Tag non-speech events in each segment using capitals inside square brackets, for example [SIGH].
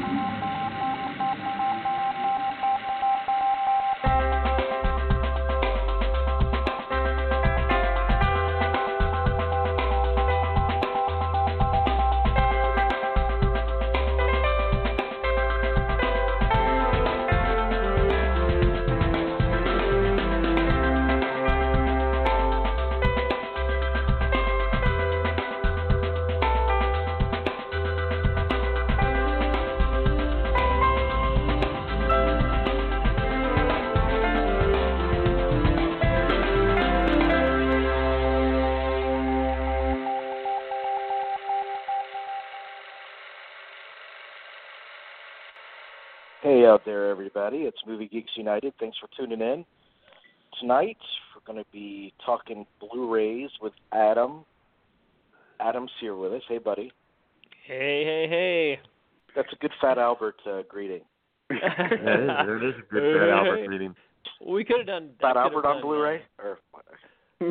Hey everybody. It's Movie Geeks United. Thanks for tuning in. Tonight, we're going to be talking Blu rays with Adam. Adam's here with us. Hey, buddy. Hey, hey, hey. That's a good Fat Albert uh, greeting. [LAUGHS] that is, that is a good Fat Albert greeting. We could have done Fat Albert could have on Blu ray? uh, Or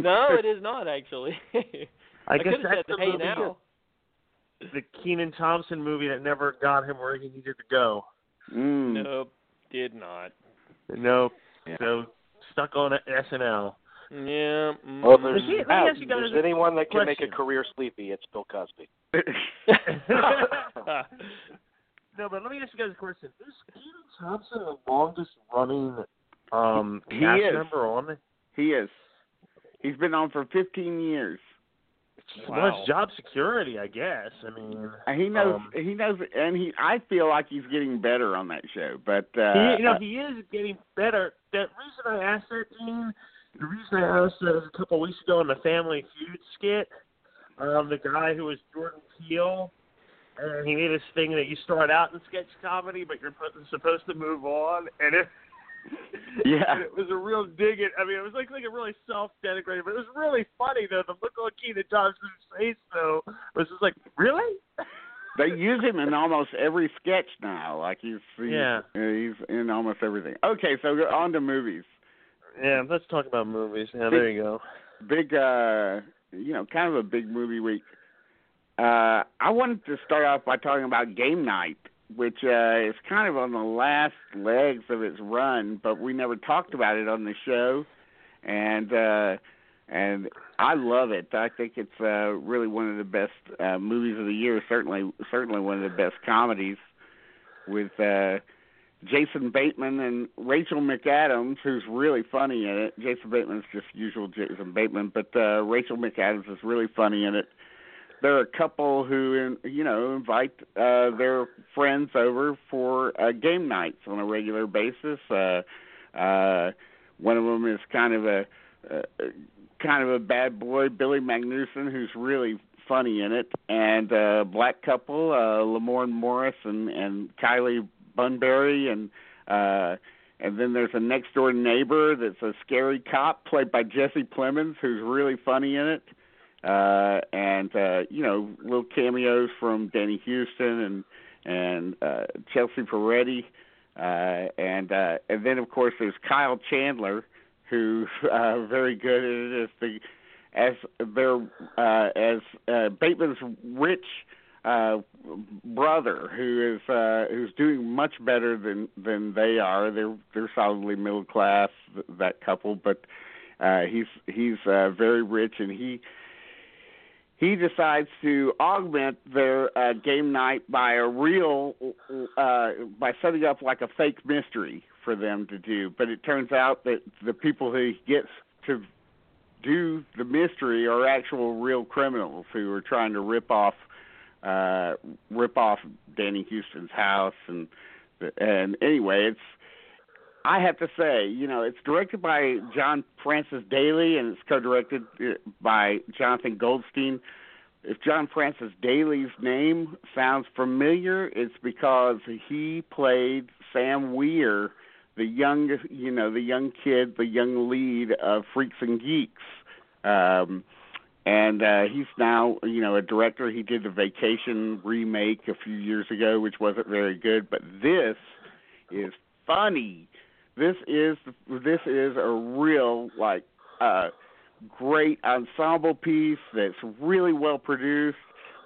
No, it is not actually. I, [LAUGHS] guess could have that's said, the hey movie, now. the Kenan Thompson movie that never got him where he needed to go. Mm. Nope, did not. Nope. Yeah. So stuck on SNL. Yeah. mm. well, if there's, Let me- let ask you guys there's a anyone that can make a career sleepy, it's Bill Cosby. [LAUGHS] [LAUGHS] No, but let me ask you guys a question. Is Kenan Thompson the longest running um He cast is. member on the He is. He's been on for 15 years. Well, Wow. it's job security, I guess. I mean And he knows. um, he knows, and he. I feel like he's getting better on that show. But uh, he, you know, he is getting better. The reason I asked that, Dean, the reason I asked that was a couple of weeks ago in the Family Feud skit, um, the guy who was Jordan Peele, and he made this thing that you start out in sketch comedy, but you're supposed to move on, and it. Yeah. [LAUGHS] and it was a real dig it. I mean, it was like like a really self-denigrating, but it was really funny though. The look on Kenan Thompson's face though was just like, really? [LAUGHS] they use him in almost every sketch now. Like he's. he's Yeah. He's in almost everything. Okay, so on to movies. Yeah, let's talk about movies. Yeah, there you go. big uh you know kind of a big movie week uh i wanted to start off by talking about game night which uh is kind of on the last legs of its run but we never talked about it on the show and uh and i love it i think it's uh really one of the best uh movies of the year certainly certainly one of the best comedies with uh Jason Bateman and Rachel McAdams, who's really funny in it. Jason Bateman's just usual Jason Bateman, but uh, Rachel McAdams is really funny in it. They're a couple who, you know, invite uh, their friends over for uh, game nights on a regular basis. Uh, uh, one of them is kind of a uh, kind of a bad boy, Billy Magnussen, who's really funny in it, and uh, black couple, uh, Lamorne Morris and and Kylie Bunbury, and uh, and then there's a next door neighbor that's a scary cop played by Jesse Plemons, who's really funny in it, and uh, you know little cameos from Danny Huston and and uh, Chelsea Peretti, uh, and uh, and then of course there's Kyle Chandler, who's [LAUGHS] uh, very good at it as the as their uh, as uh, Bateman's rich uh brother who is uh who's doing much better than than they are. They're they're solidly middle class th- that couple but uh he's he's uh very rich and he he decides to augment their uh game night by a real uh by setting up like a fake mystery for them to do. But it turns out that the people who he gets to do the mystery are actual real criminals who are trying to rip off uh rip off Danny Huston's house and and anyway it's I have to say, you know, it's directed by John Francis Daly and it's co-directed uh, by Jonathan Goldstein. If John Francis Daly's name sounds familiar, it's because he played Sam Weir, the young, you know, the young kid, the young lead of Freaks and Geeks. Um and uh he's now you know a director he did the vacation remake a few years ago which wasn't very good but this is funny this is this is a real like uh great ensemble piece that's really well produced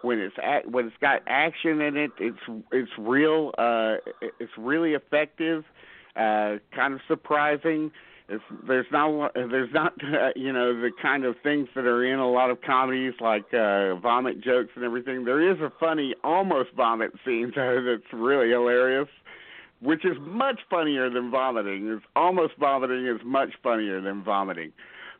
when it's act, when it's got action in it, it's it's real. Uh, it's really effective. Uh, kind of surprising. It's, there's not there's not [LAUGHS] uh, you know the kind of things that are in a lot of comedies like uh, vomit jokes and everything. There is a funny almost vomit scene [LAUGHS] though that's really hilarious, which is much funnier than vomiting. It's almost vomiting is much funnier than vomiting,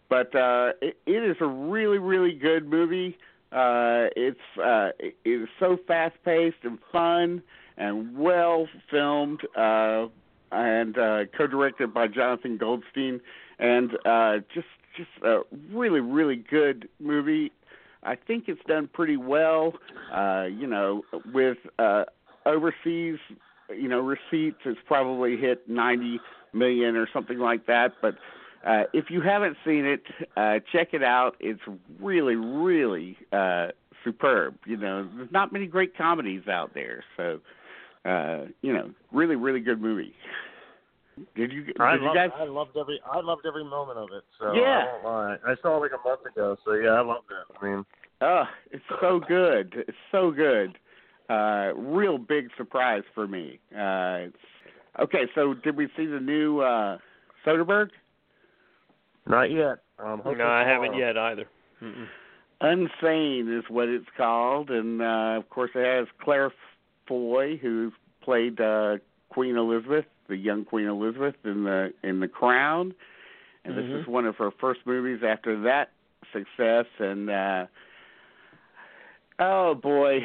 but uh, it, it is a really really good movie. Uh, it's uh, it is so fast paced and fun and well filmed. Uh, and uh, co-directed by Jonathan Goldstein, and uh, just just a really really good movie. I think it's done pretty well. Uh, you know, with uh, overseas, you know, receipts, it's probably hit 90 million or something like that. But uh, if you haven't seen it, uh, check it out. It's really, really uh, superb. You know, there's not many great comedies out there, so uh, you know, really, really good movie. Did you? Did I you loved, guys? I loved every I loved every moment of it. So Yeah. I won't lie. I saw it like a month ago. So yeah, I loved it. I mean, Oh, it's so good. It's so good. Uh, real big surprise for me. Uh, okay, so did we see the new uh, Soderbergh? not yet. Um, No, I haven't yet either. Mm-mm. Unsane is what it's called, and uh, of course it has Claire Foy, who played uh, Queen Elizabeth, the young Queen Elizabeth in the in The Crown, and Mhm. this is one of her first movies after that success. And uh, oh boy,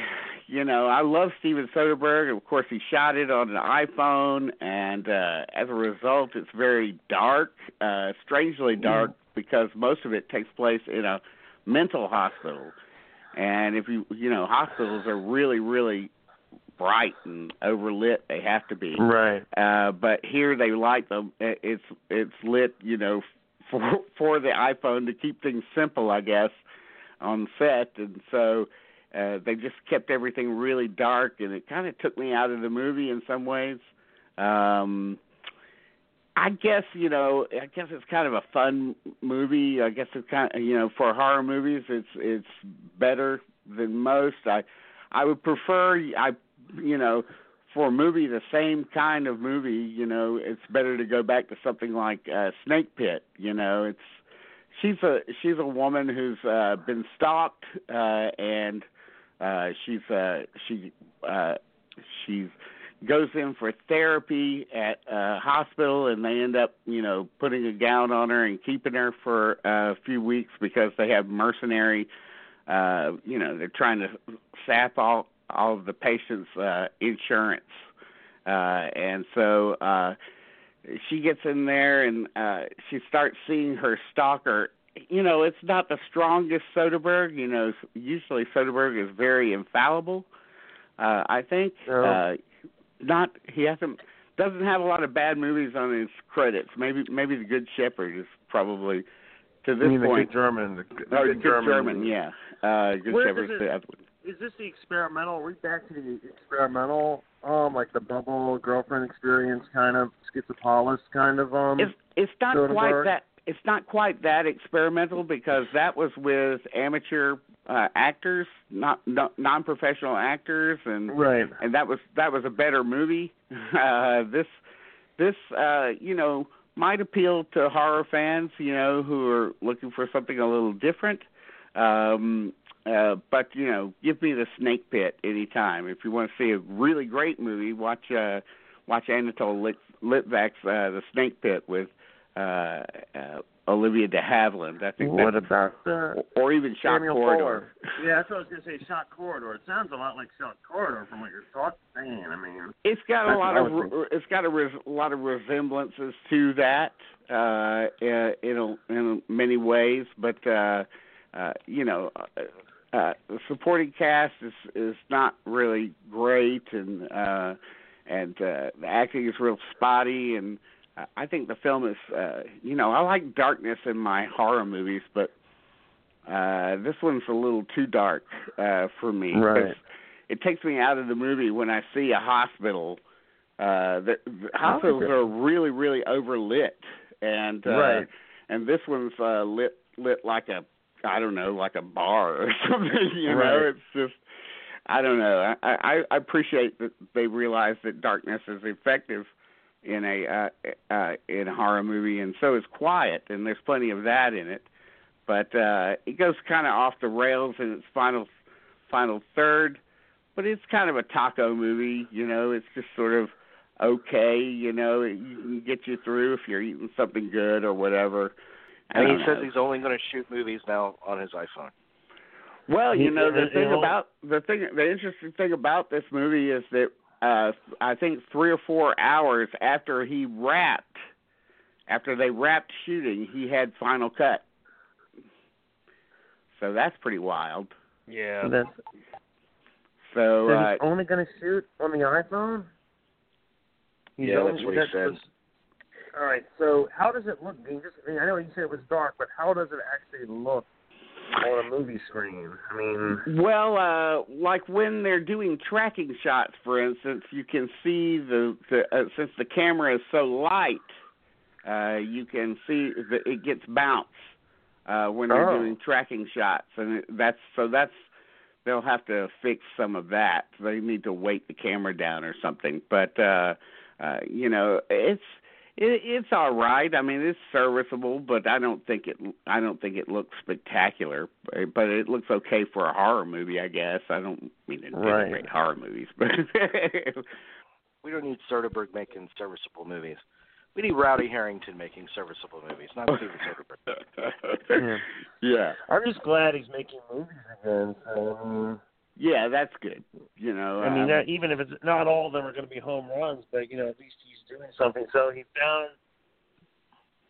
you know I love Steven Soderbergh. Of course, he shot it on an iPhone, and uh, as a result, it's very dark, uh, strangely dark, because most of it takes place in a mental hospital. And if you you know hospitals are really really bright and overlit, they have to be. Right. Uh, but here they light them. It's it's lit, you know, [LAUGHS] for for the iPhone to keep things simple, I guess, on set, and so uh, they just kept everything really dark, and it kind of took me out of the movie in some ways. Um, I guess you know, I guess it's kind of a fun movie. I guess it's kind of you know, for horror movies, it's it's better than most. I I would prefer I you know for a movie the same kind of movie you know it's better to go back to something like uh snake pit you know it's she's a she's a woman who's uh been stalked uh and uh she's uh she uh she's goes in for therapy at a hospital and they end up you know putting a gown on her and keeping her for a few weeks because they have mercenary uh you know they're trying to sap all all of the patient's uh insurance. Uh and so uh she gets in there and uh she starts seeing her stalker you know it's not the strongest soderbergh you know usually soderbergh is very infallible uh i think Oh. uh not he hasn't doesn't have a lot of bad movies on his credits maybe maybe the good shepherd is probably to I this mean, the point good German. The, the oh, good, good German, yeah. Uh, good Where Shepherd's does it- the other one. Is this the experimental? Are we back to the experimental? Um, like the bubble girlfriend experience, kind of schizopolis, kind of um. It's it's not Soderbergh? quite that it's not quite that experimental because that was with amateur uh, actors, not, not non-professional actors, and right. and that was that was a better movie. [LAUGHS] Uh, this this uh, you know might appeal to horror fans, you know, who are looking for something a little different. Um, uh, but you know, give me the Snake Pit anytime. If you want to see a really great movie, watch uh, watch Anatole Lit- Litvak's uh, The Snake Pit with uh, uh, Olivia De Havilland. I think What that, about the or even Shock Samuel Corridor. Fuller? [LAUGHS] Yeah, that's what I was gonna say. Shock corridor. It sounds a lot like Shock corridor from what you're talking. Saying. I mean. It's got a lot of re- it's got a, res- a lot of resemblances to that uh, in in, a, in many ways, but uh, uh, you know, uh, uh, the supporting cast is is not really great, and uh, and uh, the acting is real spotty, and uh, I think the film is uh, you know I like darkness in my horror movies, but uh, this one's a little too dark uh, for me. Right. It takes me out of the movie when I see a hospital. Uh, the, the hospitals are really, really overlit, and uh, Right. and this one's uh, lit lit like a I don't know, like a bar or [LAUGHS] something. You know, it's just I don't know. I, I I appreciate that they realize that darkness is effective in a uh, uh, in a horror movie, and so is quiet, and there's plenty of that in it. But uh, it goes kind of off the rails in its final final third. But it's kind of a taco movie, you know. It's just sort of okay, you know. It can get you through if you're eating something good or whatever. And he don't says he's only going to shoot movies now on his iPhone. Well, you know the thing know- about the thing the interesting thing about this movie is that uh I think 3 or 4 hours after he wrapped after they wrapped shooting, he had final cut. So that's pretty wild. Yeah. So that's So so uh he's only going to shoot on the iPhone. He's Yeah, only- that's what he said. what's- All right. So how does it look? Just, I, mean, I know you said it was dark, but how does it actually look on a movie screen? I mean, Well, uh, like when they're doing tracking shots, for instance, you can see the, the uh, since the camera is so light, uh, you can see that it gets bounce uh, when they're Oh. doing tracking shots, and it, that's so that's they'll have to fix some of that. They need to weight the camera down or something, but uh, uh, you know it's. It, it's all right. I mean, it's serviceable, but I don't think it. I don't think it looks spectacular. But but it looks okay for a horror movie, I guess. I don't mean to Right. denigrate horror movies, but [LAUGHS] We don't need Soderbergh making serviceable movies. We need Rowdy Herrington making serviceable movies, not Steven Soderbergh. [LAUGHS] Yeah. yeah, I'm just glad he's making movies again. So, I mean, yeah, that's good. You know, I mean, um, uh, even if it's not all of them are going to be home runs, but you know, at least he's doing something. So he found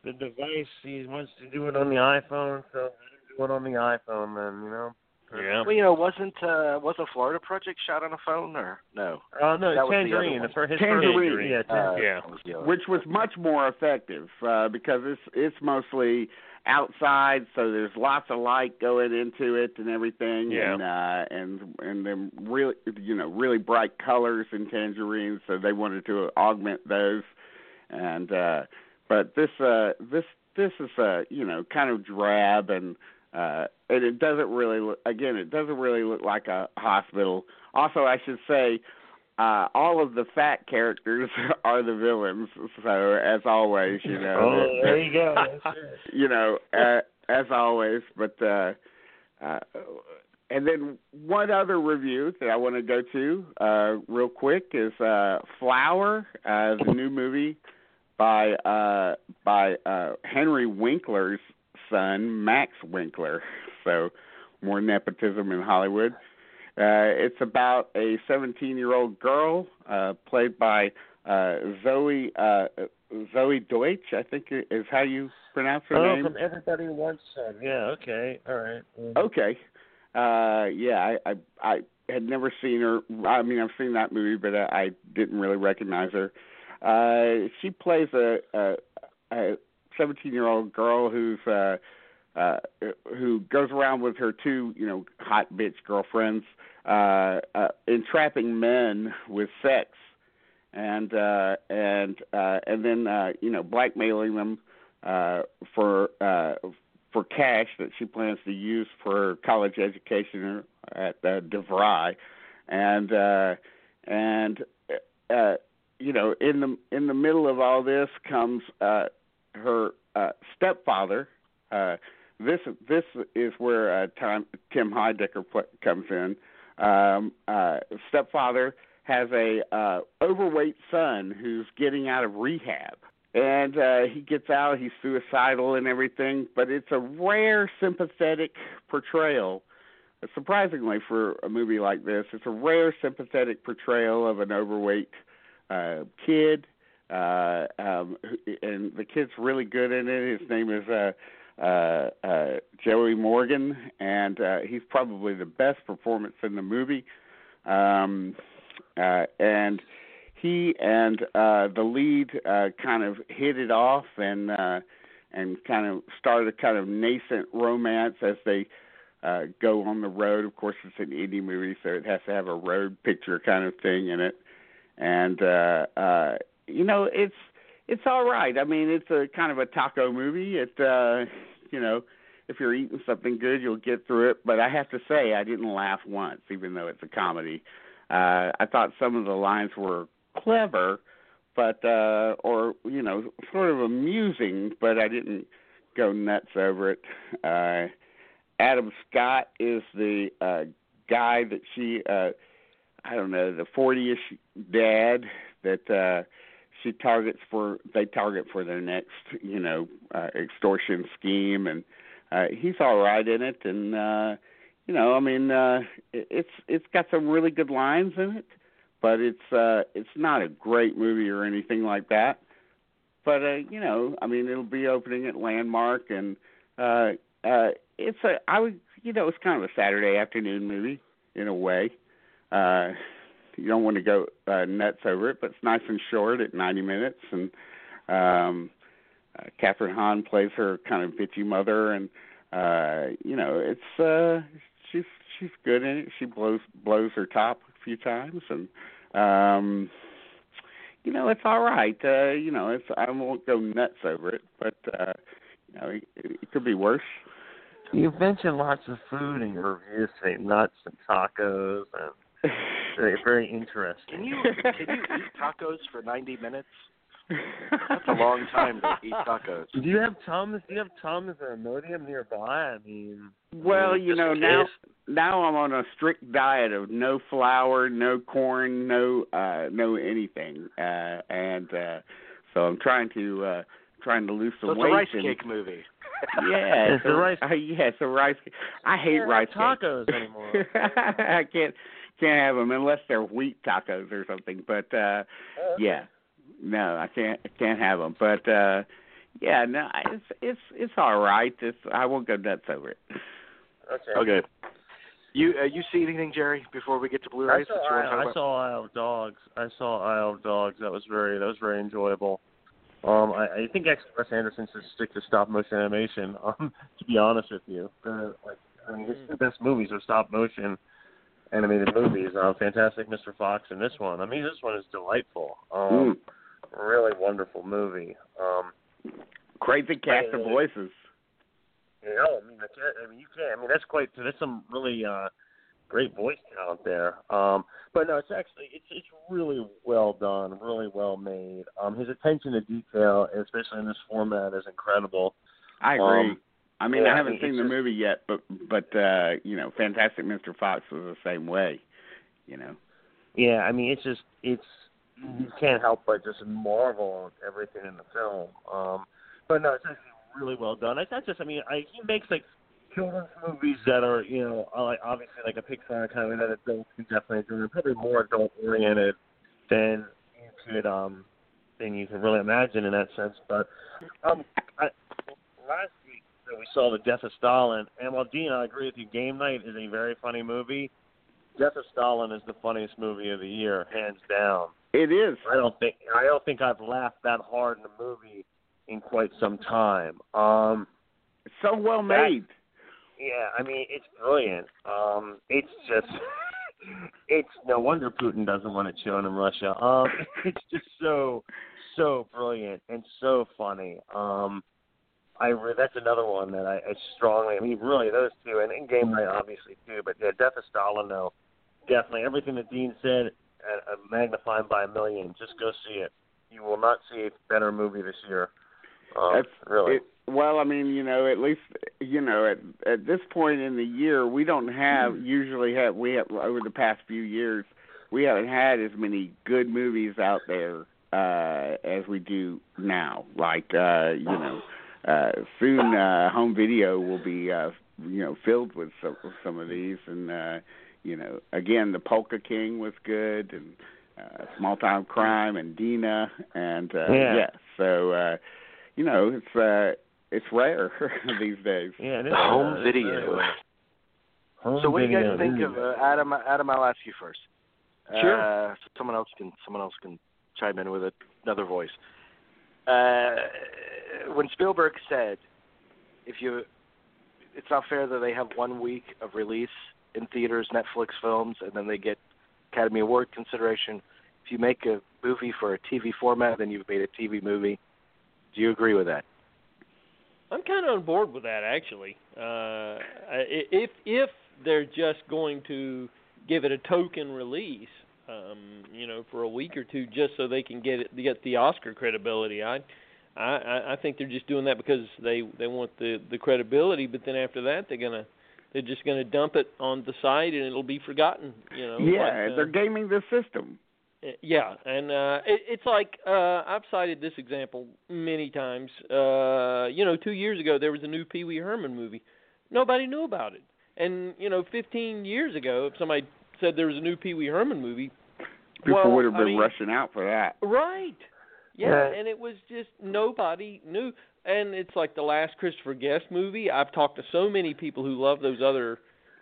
the device. He wants to do it on the iPhone, so let him do it on the iPhone. Then you know. Yeah. Well, you know, wasn't uh was a Florida project shot on a phone or no? Oh no, That was the other Tangerine. one. The first, his Tangerine. First, yeah, Uh, Yeah. was which was much more effective uh, because it's it's mostly outside, so there's lots of light going into it and everything, Yeah. and uh, and and then really you know really bright colors in tangerines, so they wanted to augment those, and uh, but this uh, this this is uh, you know kind of drab and. Uh, and it doesn't really look again. It doesn't really look like a hospital. Also, I should say, uh, all of the fat characters [LAUGHS] are the villains. So as always, you know, Oh, there you go. [LAUGHS] You know, uh, as always. But uh, uh, and then one other review that I want to go to uh, real quick is uh, Flower, uh, the new movie by uh, by uh, Henry Winkler's son, Max Winkler. [LAUGHS] So more nepotism in Hollywood. Uh, it's about a 17-year-old girl uh, played by uh, Zoey uh, Zoey Deutch, I think is how you pronounce her Oh, name. from Everybody Wants Some. Yeah. Okay. All right. Um, Okay. Uh yeah, I, I I had never seen her. I mean, I've seen that movie, but I, I didn't really recognize her. Uh she plays a a, a 17-year-old girl who's uh uh who goes around with her two, you know, hot bitch girlfriends uh, uh entrapping men with sex and uh and uh and then uh you know blackmailing them uh for uh for cash that she plans to use for college education at uh, DeVry, and uh, and uh, you know in the in the middle of all this comes uh, her uh, stepfather. Uh, this this is where uh, Tom, Tim Heidecker pl- comes in. Um, uh, stepfather has a uh, overweight son who's getting out of rehab. And uh he gets out he's suicidal and everything but it's a rare sympathetic portrayal. Surprisingly for a movie like this it's a rare sympathetic portrayal of an overweight uh kid uh um and the kid's really good in it. His name is uh uh uh Joey Morgan and uh he's probably the best performance in the movie. Um uh and he and uh the lead uh kind of hit it off and uh and kind of started a kind of nascent romance as they uh go on the road. Of course it's an indie movie so it has to have a road picture kind of thing in it. And uh uh you know it's it's all right i mean it's a kind of a taco movie it uh you know if you're eating something good, you'll get through it. But I have to say, I didn't laugh once, even though it's a comedy. Uh, I thought some of the lines were clever, but uh, or you know, sort of amusing, but I didn't go nuts over it. Uh, Adam Scott is the uh, guy that she, uh, I don't know, the 40ish dad that uh, she targets for. They target for their next, you know, uh, extortion scheme, and uh, he's all right in it. And uh, you know, I mean, uh, it's it's got some really good lines in it, but it's uh, it's not a great movie or anything like that. But uh, you know, I mean, it'll be opening at Landmark, and uh, uh, it's a I would you know, it's kind of a Saturday afternoon movie in a way. Uh, you don't want to go uh, nuts over it, but it's nice and short at 90 minutes, and um, uh, Kathryn Hahn plays her kind of bitchy mother, and uh, you know, it's uh, she's she's good in it. She blows blows her top a few times, and um, you know, it's all right. Uh, you know, it's I won't go nuts over it, but uh, you know, it, it could be worse. You mentioned lots of food in your reviews, say nuts and tacos, and [LAUGHS] very, very interesting. Can you can you eat tacos for 90 minutes? That's a long time to eat tacos. Do you have Tums? Do you have Tums or Imodium nearby? I mean, Well, you know now case. now I'm on a strict diet of no flour, no corn, no uh no anything. Uh and uh so I'm trying to uh trying to lose some So it's a weight rice and cake movie. yeah, It's a rice- Uh, yeah, it's a rice cake. I hate rice cakes. tacos anymore. [LAUGHS] I can't can't have them unless they're wheat tacos or something. But uh yeah, no, I can't I can't have them. But uh yeah, no, it's it's it's all right. It's I won't go nuts over it. Okay. Okay. You uh, you see anything, Jerry, before we get to I Blu-rays? saw, that you want to talk I, I saw Isle of Dogs. I saw Isle of Dogs. That was very that was very enjoyable. Um, I, I think X. Wes Anderson should stick to stop motion animation. [LAUGHS] Um, to be honest with you, the, like I mean, his two best movies are stop motion animated movies. Uh, Fantastic Mr. Fox and this one. I mean, this one is delightful. Um, Mm. really wonderful movie. Um, Crazy cast of voices. You know, I mean, I mean, you can't. I mean, that's quite. That's some really uh, great voice talent there. Um, but no, it's actually it's it's really well done, really well made. Um, his attention to detail, especially in this format, is incredible. I agree. Um, I mean, yeah, I haven't seen the just- movie yet, but but uh, you know, Fantastic Mr. Fox was the same way. You know. Yeah, I mean, it's just it's you can't help but just marvel at everything in the film. Um, but no, it's actually really well done. It's not just. I mean, I, he makes like children's movies that are you know like obviously like a Pixar kind of that adults can definitely enjoy. They're probably more adult oriented than you could um than you can really imagine in that sense. But um, I, last that we saw the Death of Stalin, and while Dean, I agree with you. Game Night is a very funny movie. Death of Stalin is the funniest movie of the year, hands down. It is. I don't think I don't think I've laughed that hard in a movie in quite some time. Um, It's so well made. yeah, I mean it's brilliant. Um, it's just [LAUGHS] it's no wonder Putin doesn't want it shown in Russia. Um, [LAUGHS] it's just so so brilliant and so funny. Um, I re- that's another one that I, I strongly. I mean, really, those two, and in game night obviously too. But yeah, Death of Stalin, though, definitely everything that Dean said, uh, magnified by a million. Just go see it. You will not see a better movie this year. Um, That's really. It, well, I mean, you know, at least you know at at this point in the year, we don't have usually have we have over the past few years, we haven't had as many good movies out there uh as we do now. Like uh, you know, uh soon uh home video will be uh you know filled with some with some of these and uh you know, again the Polka King was good and uh Small Time Crime and Dina and uh Yeah. yeah so uh you know, it's uh it's rare [LAUGHS] these days. yeah, it is, Home uh, video. very. Home So what do you guys think of uh, Adam? Adam, I'll ask you first. Sure. Uh, so someone else can someone else can chime in with another voice. Uh, when Spielberg said, "If you, it's not fair that they have one week of release in theaters, Netflix films, and then they get Academy Award consideration. If you make a movie for a TV format, then you've made a TV movie." Do you agree with that? I'm kind of on board with that actually. Uh, if if they're just going to give it a token release, um, you know, for a week or two, just so they can get it, get the Oscar credibility, I, I, I think they're just doing that because they they want the the credibility. But then after that, they're gonna they're just gonna dump it on the site and it'll be forgotten. You know. yeah, like, uh, they're gaming the system. uh, Yeah, and uh it, it's like uh I've cited this example many times. Uh you know, 2 years ago there was a new Pee Wee Herman movie. Nobody knew about it. And you know, 15 years ago if somebody said there was a new Pee Wee Herman movie, People well, would have I been mean- rushing out for that. right. Yeah, Right. and it was just nobody knew. And it's like the last Christopher Guest movie. I've talked to so many people who love those other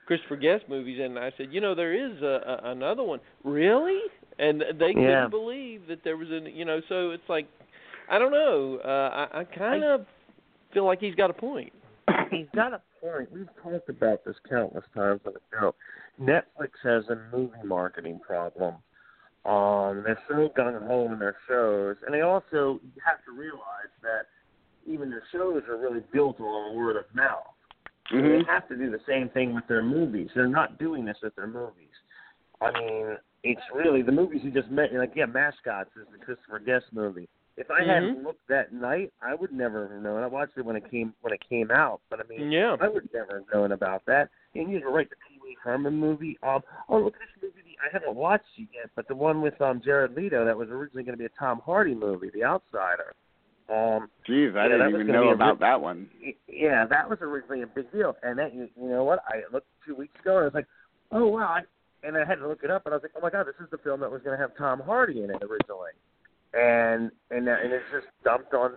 Christopher Guest movies, and I said, you know, there is a, a, another one. Really? And they couldn't Yeah. believe that there was a, you know. So it's like, I don't know. Uh, I, I kind of feel like he's got a point. He's got a point. We've talked about this countless times on the show. Netflix has a movie marketing problem. Um, they're so gung ho in their shows, and they also you have to realize that even their shows are really built on word of mouth. Mhm. They have to do the same thing with their movies. They're not doing this with their movies. I mean, it's really the movies you just mentioned. Like, yeah, Mascots is the Christopher Guest movie. If I hadn't looked that night, I would never have known. I watched it when it came when it came out, but I mean, Yeah. I would never have known about that. And you were right, the Wee Herman movie. Um, oh, look at this movie. I haven't watched it yet, but the one with um Jared Leto that was originally going to be a Tom Hardy movie, The Outsider. Um, Jeez, I Yeah, didn't even know about rip- that one. yeah, that was originally a big deal. And that you, you know what? I looked two weeks ago and I was like, oh wow. I, and I had to look it up and I was like, oh my god, this is the film that was going to have Tom Hardy in it originally. And and and it's just dumped on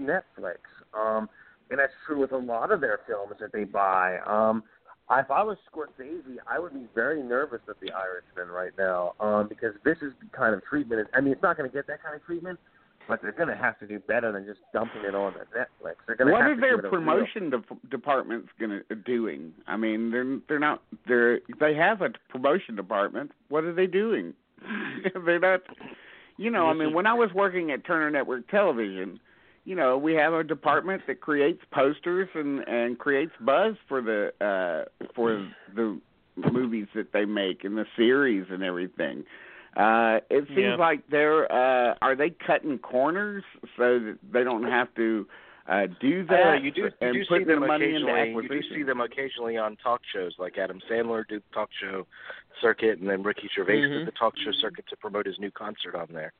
Netflix. Um, and that's true with a lot of their films that they buy. Um, if I was Scorsese, I would be very nervous of The Irishman right now, um, because this is the kind of treatment. I mean, it's not going to get that kind of treatment, but they're going to have to do better than just dumping it on the Netflix. They're going to What have are to their give it a real- promotion de- departments gonna doing? I mean, they're they're not they're they have a promotion department. What are they doing? [LAUGHS] they're not. You know, I mean, when I was working at Turner Network Television, you know, we have a department that creates posters and and creates buzz for the uh for the movies that they make and the series and everything. Uh it seems Yeah. like they're uh are they cutting corners so that they don't have to uh do I don't that you do, you do put see them money into occasionally. You do see them occasionally on talk shows, like Adam Sandler did the talk show circuit, and then Ricky Gervais Mhm. did the talk show circuit to promote his new concert on there.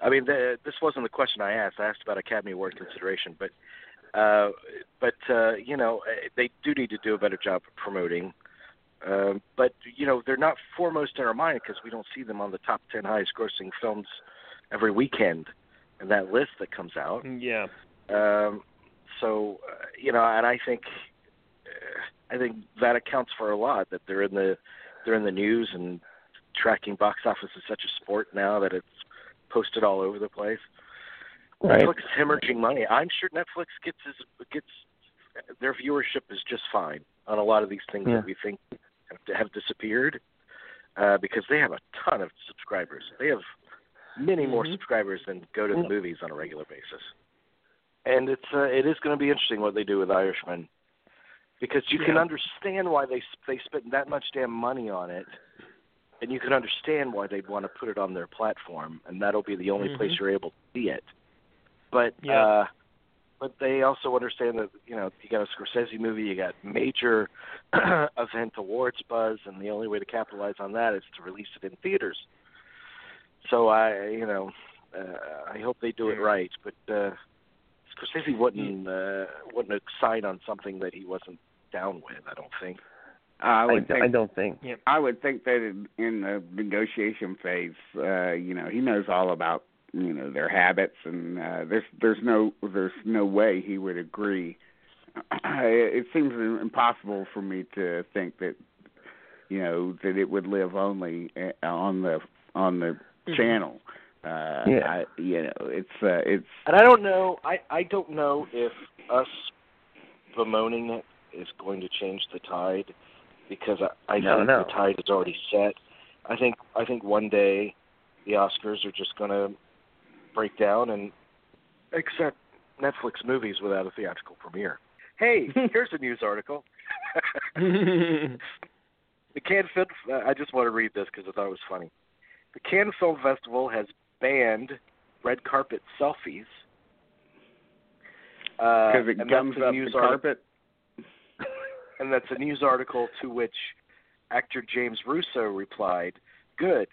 I mean, the, this wasn't the question I asked. I asked about Academy Award consideration, but uh, but uh, you know, eh, they do need to do a better job of promoting. Um, but you know, they're not foremost in our mind because we don't see them on the top ten highest-grossing films every weekend in that list that comes out. Yeah. Um, so uh, you know, and I think uh, I think that accounts for a lot that they're in the they're in the news and tracking box office is such a sport now that it's posted all over the place. Right. Netflix is hemorrhaging money. I'm sure Netflix gets his, gets their viewership is just fine on a lot of these things Yeah. that we think have, have disappeared uh, because they have a ton of subscribers. They have many more Mhm. subscribers than go to the Yeah. movies on a regular basis. And it's uh, it is going to be interesting what they do with Irishman because you can understand why they they spent that much damn money on it. And you can understand why they'd want to put it on their platform, and that'll be the only place Mhm. you're able to see it. But Yeah. uh but they also understand that you know you got a Scorsese movie, you got major [CLEARS THROAT] event awards buzz, and the only way to capitalize on that is to release it in theaters. So I, you know, uh, I hope they do it right. But uh, Scorsese wouldn't uh, wouldn't sign on something that he wasn't down with. I don't think. I I, would think I don't think. I would think that in, in the negotiation phase, uh, you know, he knows all about you know their habits, and uh, there's there's no there's no way he would agree. it seems impossible for me to think that you know that it would live only uh, on the on the Mhm. channel. Uh, Yeah. I, you know, it's uh, it's And I don't know. I I don't know if us bemoaning it is going to change the tide, because I, I No, think no. the tide is already set. I think I think one day the Oscars are just going to break down and accept Netflix movies without a theatrical premiere. Hey, [LAUGHS] here's a news article. [LAUGHS] the Cannes Film. I just want to read this because I thought it was funny. The Cannes Film Festival has banned red carpet selfies because uh, it gums up the article- carpet. And that's a news article to which actor James Russo replied, "Good.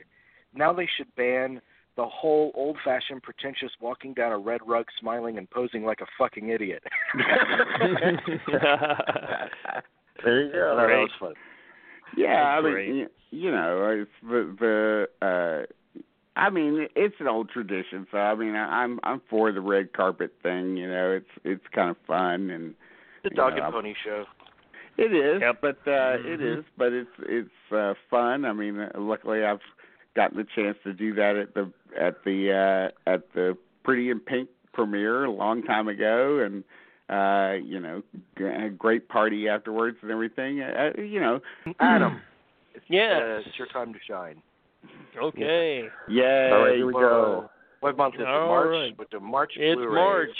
Now they should ban the whole old-fashioned, pretentious walking down a red rug, smiling and posing like a fucking idiot." [LAUGHS] There you go. thought that was fun. Yeah, That's I mean, y- you know, it's the the. uh I mean, it's an old tradition, so I mean, I- I'm I'm for the red carpet thing. You know, it's it's kind of fun and The dog know, and pony show. It is, Yep. but uh it Mhm. is, but it's it's uh fun. I mean, uh, luckily I've gotten the chance to do that at the at the uh at the Pretty in Pink premiere a long time ago and uh you know, g- a great party afterwards and everything. Uh, you know, Adam, it's, Yes. uh, it's your time to shine. okay. yeah. All right, here we go. What month is it? March right. with the March It's Blu-rays. March.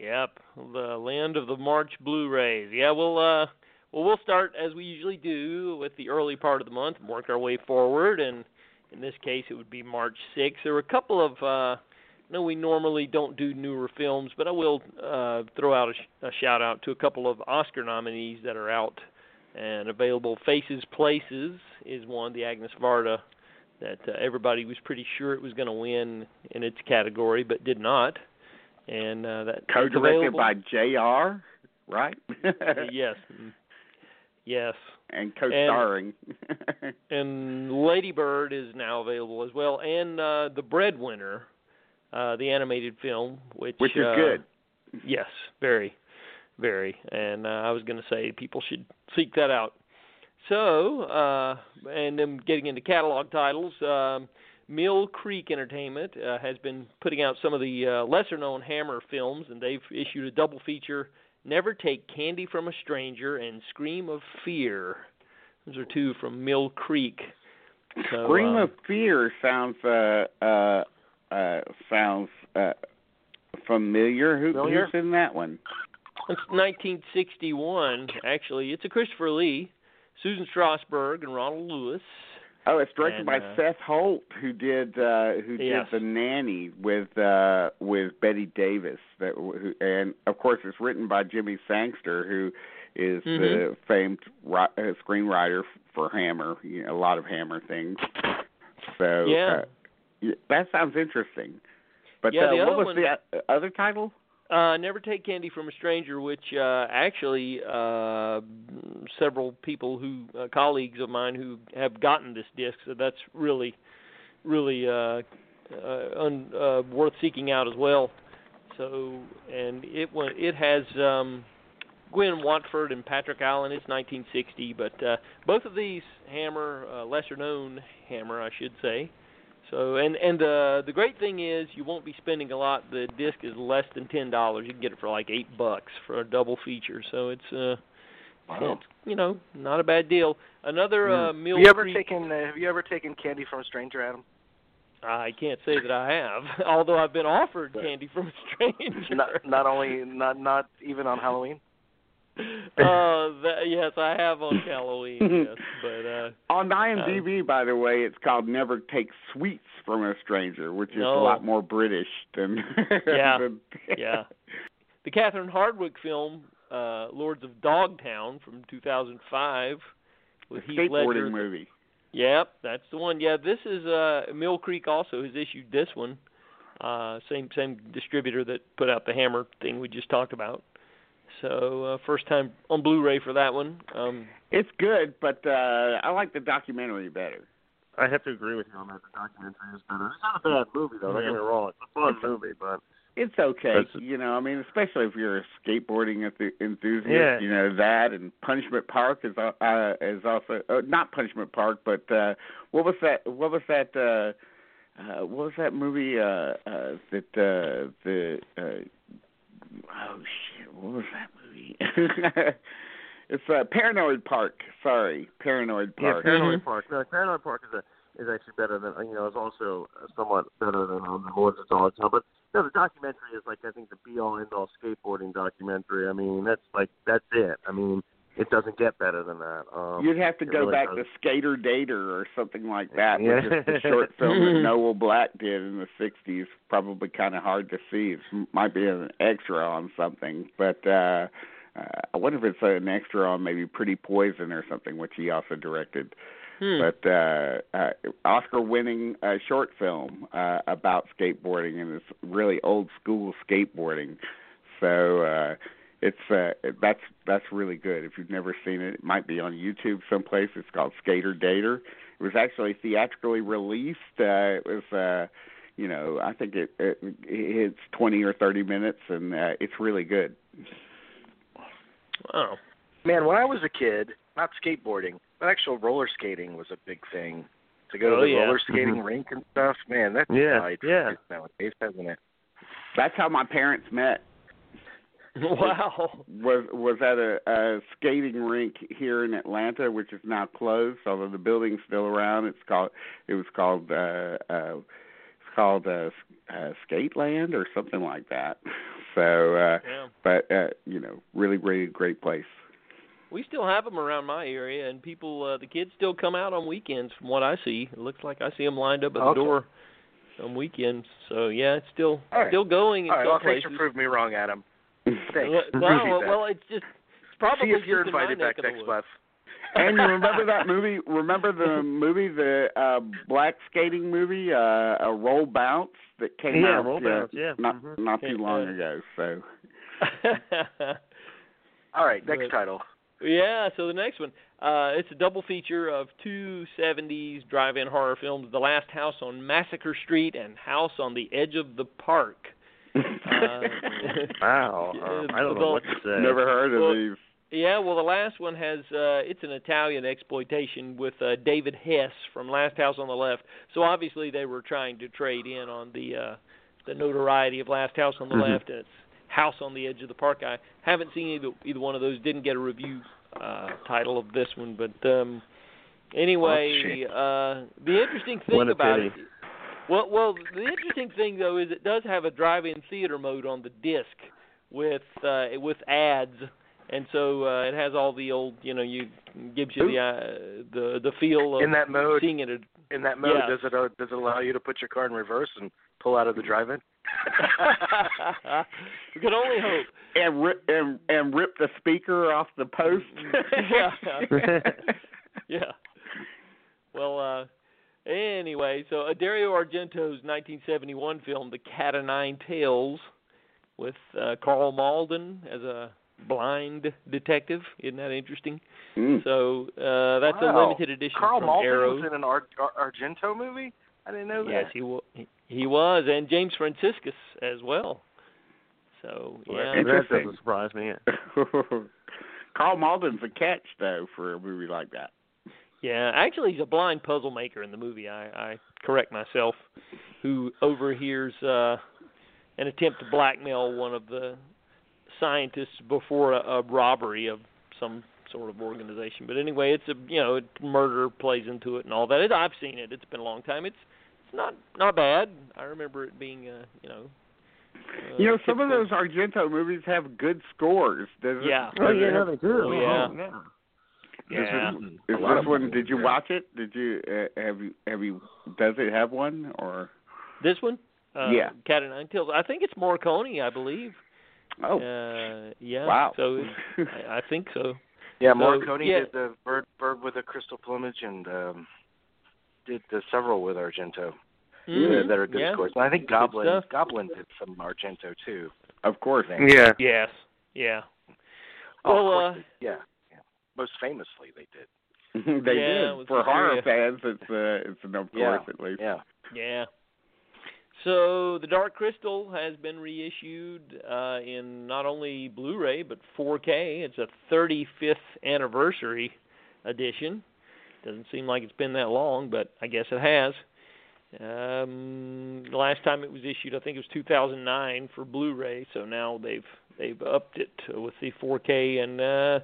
Yep, the land of the March Blu-rays. Yeah, we'll uh, well we'll start as we usually do with the early part of the month, work our way forward. And in this case, it would be March 6th. There were a couple of. Uh, no, we normally don't do newer films, but I will uh, throw out a, sh- a shout out to a couple of Oscar nominees that are out and available. Faces Places is one, the Agnes Varda, that uh, everybody was pretty sure it was going to win in its category, but did not. And uh, that Co-directed by J.R., right? [LAUGHS] yes, yes. and co-starring. [LAUGHS] And Lady Bird is now available as well, and uh, The Breadwinner, uh, the animated film, which Which is uh, good. Yes, very, very. And uh, I was going to say people should seek that out. So, uh, and then getting into catalog titles, um, Mill Creek Entertainment uh, has been putting out some of the uh, lesser-known Hammer films, and they've issued a double feature: "Never Take Candy from a Stranger" and "Scream of Fear." Those are two from Mill Creek. So, Scream um, of Fear sounds uh uh uh sounds uh familiar. Who, Familiar? Who's in that one? It's 1961, actually. It's a Christopher Lee, Susan Strasberg, and Ronald Lewis. Oh, it's directed And, by uh, Seth Holt, who did uh who Yes. did The Nanny with uh with Bette Davis. That who, and of course it's written by Jimmy Sangster, who is the Mhm. famed ri- uh, screenwriter for Hammer. You know, a lot of Hammer things. So Yeah. uh, that sounds interesting. But Yeah, uh, the what was one- the uh, other title? Uh, Never Take Candy from a Stranger, which uh, actually uh, several people who, uh, colleagues of mine who have gotten this disc, so that's really, really uh, uh, un, uh, worth seeking out as well. So, and it it has um, Gwen Watford and Patrick Allen. It's 1960, but uh, both of these Hammer, uh, lesser known Hammer, I should say. So and and uh, the great thing is you won't be spending a lot. The disc is less than ten dollars. You can get it for like eight bucks for a double feature. So it's uh, Wow. it's you know not a bad deal. Another uh, Have you ever taken uh, Have you ever taken candy from a stranger, Adam? I can't say that I have, [LAUGHS] although I've been offered candy from a [LAUGHS] stranger. not not only not not even on Halloween. Uh, [LAUGHS] that, yes, I have on Halloween. [LAUGHS] yes, but uh, On IMDb, by the way, it's called "Never Take Sweets from a Stranger," which is a lot more British than. [LAUGHS] Yeah. than- yeah. The Catherine Hardwicke film, uh, Lords of Dogtown from 2005 with Heath skateboarding Ledger. movie. Yep, that's the one. Yeah, this is uh Mill Creek also has issued this one. Uh same same distributor that put out the Hammer thing we just talked about. So, uh first time on Blu-ray for that one. Um It's good, but uh I like the documentary better. I have to agree with you on that. The documentary is better. It's not a bad movie though. Don't get me wrong. It's a fun movie, but It's okay, That's- you know. I mean, especially if you're a skateboarding enthusiast, Yeah. you know that. And Punishment Park is uh, is also uh, not Punishment Park, but uh what was that? What was that? uh uh What was that movie? Uh, uh That uh the uh oh shit, what was that movie? [LAUGHS] it's uh Paranoid Park. Sorry, Paranoid Park. yeah, Park. Paranoid Mhm. Park. No, Paranoid Park is a is actually better than you know It's also somewhat better than um, the Lords of Dogtown. But no, the documentary is like I think the be all end all skateboarding documentary. I mean, that's like that's it. I mean, it doesn't get better than that. Um, You'd have to go really back does. to Skater Dater or something like that, Yeah. which is the short [LAUGHS] film that Noel Black did in the '60s. Probably kind of hard to see. It might be an extra on something, but uh, uh, I wonder if it's an extra on maybe Pretty Poison or something, which he also directed. Hmm. But uh, uh, Oscar-winning uh, short film uh, about skateboarding and it's really old school skateboarding. So uh, it's uh, that's that's really good. If you've never seen it, it might be on YouTube someplace. It's called Skater Dater. It was actually theatrically released. Uh, it was. Uh, you know, I think it, it it's twenty or thirty minutes, and uh, it's really good. Wow. Man, when I was a kid, not skateboarding, but actual roller skating was a big thing. To go Oh, to the yeah. roller skating Mhm. rink and stuff, man, that's Yeah, died for yeah. kids nowadays, hasn't it? That's how my parents met. [LAUGHS] Wow. was was at a, a skating rink here in Atlanta, which is now closed. Although the building's still around, it's called it was called uh, uh, it's called uh, uh, Skateland or something like that. [LAUGHS] So, uh, Yeah. but uh, you know, really, really great place. We still have them around my area, and people, uh, the kids still come out on weekends. From what I see, it looks like I see them lined up at the door on weekends. So yeah, it's still All right. still going in All right, some well, thanks places. for proving me wrong, Adam. Thanks. Well, well, well, it's just it's See probably if you're just in invited back next woods. month. And you remember that [LAUGHS] movie? Remember the movie, the uh, black skating movie, uh, a Roll Bounce that came Yeah, out Roll uh, Bounce, yeah. not Mhm. not too long ago. So. [LAUGHS] All right, next But- title. Yeah, so the next one, uh, it's a double feature of two 70s drive-in horror films, The Last House on Massacre Street and House on the Edge of the Park. Uh, [LAUGHS] Wow, [LAUGHS] Yeah, um, I don't know what to say. Never heard of Well, these. yeah, well, the last one has uh, it's an Italian exploitation with uh, David Hess from Last House on the Left. So obviously they were trying to trade in on the uh, the notoriety of Last House on the Mhm. Left and it's House on the Edge of the Park. I haven't seen either either one of those. Didn't get a review uh, title of this one, but um, anyway, uh, the interesting thing about pity. it. Well, well, the interesting thing though is it does have a drive-in theater mode on the disc with uh, with ads, and so uh, it has all the old, you know, you gives you the uh, the the feel of In that mode, seeing it. in that mode, yeah. does it uh, does it allow you to put your car in reverse and pull out of the drive-in? [LAUGHS] we can only hope. and rip and and rip the speaker off the post. [LAUGHS] Yeah. [LAUGHS] Yeah. Well, uh anyway, so Dario Argento's 1971 film, The Cat o' Nine Tails, with uh, Karl Malden as a blind detective. Isn't that interesting? Mm. So uh that's a limited edition Karl from Malden Arrow. was in an Ar- Ar- Argento movie. I didn't know Yes, that. he was. He was, and James Franciscus as well. So yeah, that doesn't surprise me. [LAUGHS] Karl Malden's a catch though for a movie like that. Yeah. Actually, he's a blind puzzle maker in the movie. I, I correct myself, who overhears uh, an attempt to blackmail one of the scientists before a, a robbery of some sort of organization. But anyway, it's a you know murder plays into it and all that. It, I've seen it. It's been a long time. It's it's not not bad. I remember it being uh, you know. Uh, You know, some of those Argento movies have good scores. Does it, Yeah. Oh it yeah, have- they do. Oh, yeah. Oh, yeah. Yeah. This is- Is this one? Did you yeah. watch it? Did you uh, have you have you? Does it have one or? This one? Uh, Yeah. Cat o' Nine Tails. I think it's Morricone, I believe. Oh, Uh, yeah. wow. So it's, [LAUGHS] I, I think so. Yeah, So, Morricone yeah. did the bird bird with a crystal plumage and um did the several with Argento Mhm. that are good yeah. scores. And I think Goblin. Goblin did some Argento too. of course. Yeah. Yes. Yeah. Oh, Well, of course uh, yeah, yeah. Most famously, they did. [LAUGHS] they Yeah, did. For for horror fans, it's uh, it's an of Yeah. course at least. Yeah. Yeah. So the Dark Crystal has been reissued uh, in not only Blu-ray but 4K. It's a 35th anniversary edition. Doesn't seem like it's been that long, but I guess it has. Um, the last time it was issued, I think it was 2009 for Blu-ray. So now they've they've upped it with the 4K, and uh,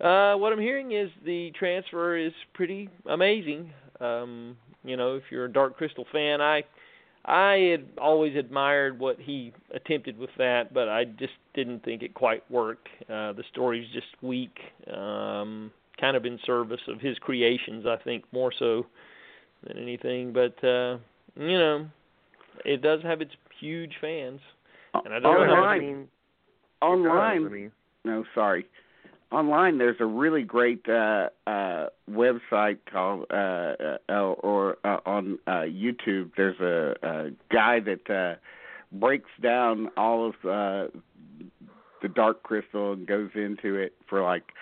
uh, what I'm hearing is the transfer is pretty amazing. Um, you know, if you're a Dark Crystal fan, I I had always admired what he attempted with that, but I just didn't think it quite worked. Uh, the story's just weak, um, kind of in service of his creations, I think, more so than anything. But uh, you know, it does have its huge fans, and I don't know how online, much- I mean, online. it I mean, no, sorry. Online, there's a really great uh, uh, website called, uh, uh, or uh, on uh, YouTube. There's a, a guy that uh, breaks down all of uh, the Dark Crystal and goes into it for like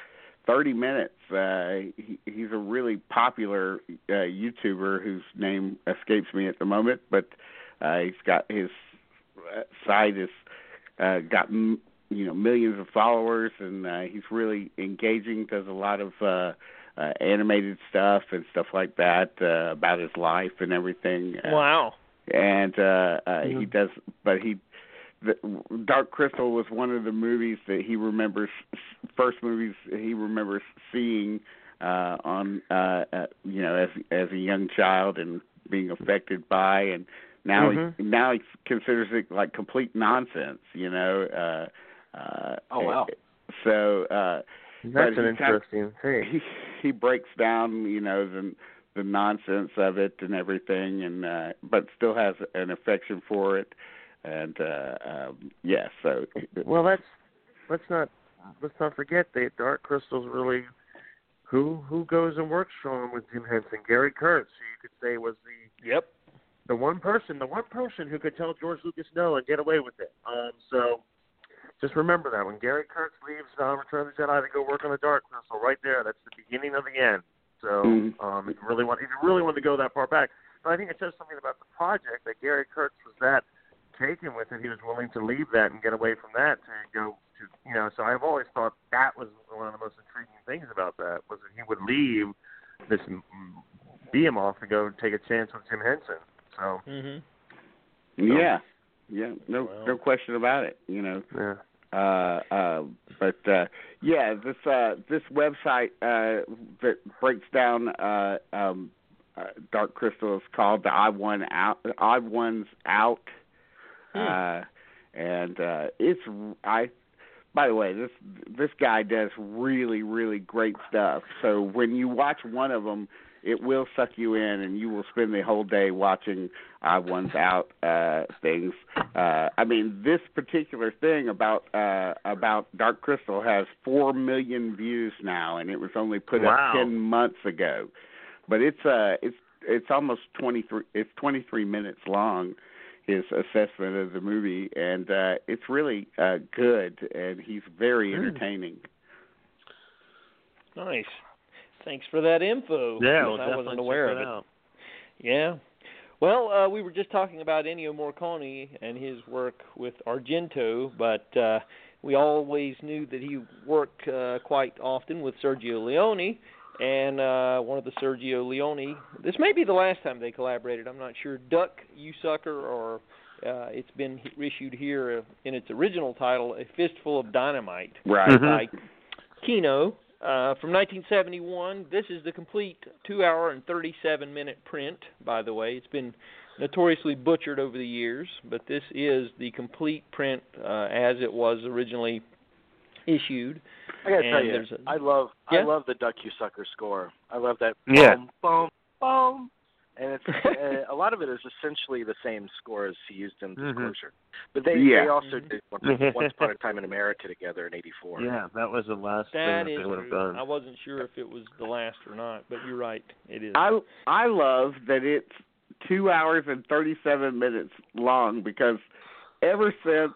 30 minutes. He, he's a really popular uh, YouTuber whose name escapes me at the moment, but he's got his site is uh, got m- you know millions of followers, and uh, he's really engaging. Does a lot of uh, uh, animated stuff and stuff like that uh, about his life and everything. Uh, wow. and uh, uh Mm-hmm. he does but he the dark crystal was one of the movies that he remembers first movies he remembers seeing uh on uh, uh you know as as a young child and being affected by and now Mhm. he now he considers it like complete nonsense you know uh uh Oh, wow. so uh that's an he kind- interesting thing. he he breaks down you know the the nonsense of it and everything and uh but still has an affection for it and uh um yeah so Well, that's let's not let's not forget that Dark Crystal's really who who goes and works for him with Jim Henson. Gary Kurtz, who you could say was the Yep. the one person, the one person who could tell George Lucas no and get away with it. Um, so just remember that when Gary Kurtz leaves uh, Return of the Jedi to go work on the Dark Crystal, right there, that's the beginning of the end. So Mhm. um, if you really want, if you really want to go that far back, but I think it says something about the project that Gary Kurtz was that taken with it. He was willing to leave that and get away from that to go to, you know. So I've always thought that was one of the most intriguing things about that was that he would leave this mm, behemoth to go take a chance with Jim Henson. So Mhm. yeah yeah no Well. no question about it you know yeah. Uh uh but uh yeah this uh this website uh that breaks down uh um uh, dark crystal is called the odd one out odd ones out Hmm. uh and uh it's i by the way this this guy does really really great stuff so when you watch one of them it will suck you in and you will spend the whole day watching odd ones out uh things uh i mean this particular thing about uh about dark crystal has four million views now and it was only put Wow. up ten months ago but it's uh it's it's almost twenty three it's twenty three minutes long his assessment of the movie and uh it's really uh good and he's very Hmm. entertaining Nice. Thanks for that info. Yeah, well, I definitely wasn't aware check of it it. out. Yeah. Well, uh, we were just talking about Ennio Morricone and his work with Argento, but uh, we always knew that he worked uh, quite often with Sergio Leone. And uh, one of the Sergio Leone, this may be the last time they collaborated. I'm not sure. Duck, You Sucker, or uh, it's been issued here uh, in its original title, A Fistful of Dynamite right Mhm. Kino uh, from 1971. This is the complete two-hour and 37-minute print. By the way, it's been notoriously butchered over the years, but this is the complete print uh, as it was originally issued. I gotta tell you, there's a- I love Yeah? I love the Duck You Sucker score. I love that Yeah. boom boom boom, and it's [LAUGHS] uh, a lot of it is essentially the same score as he used in. Disclosure. But they Yeah. they also did Once, Once Upon a [LAUGHS] Time in America together in '84. Yeah, that was the last That thing that they would have done. I wasn't sure if it was the last or not, but you're right. It is. I I love that it's two hours and thirty seven minutes long because ever since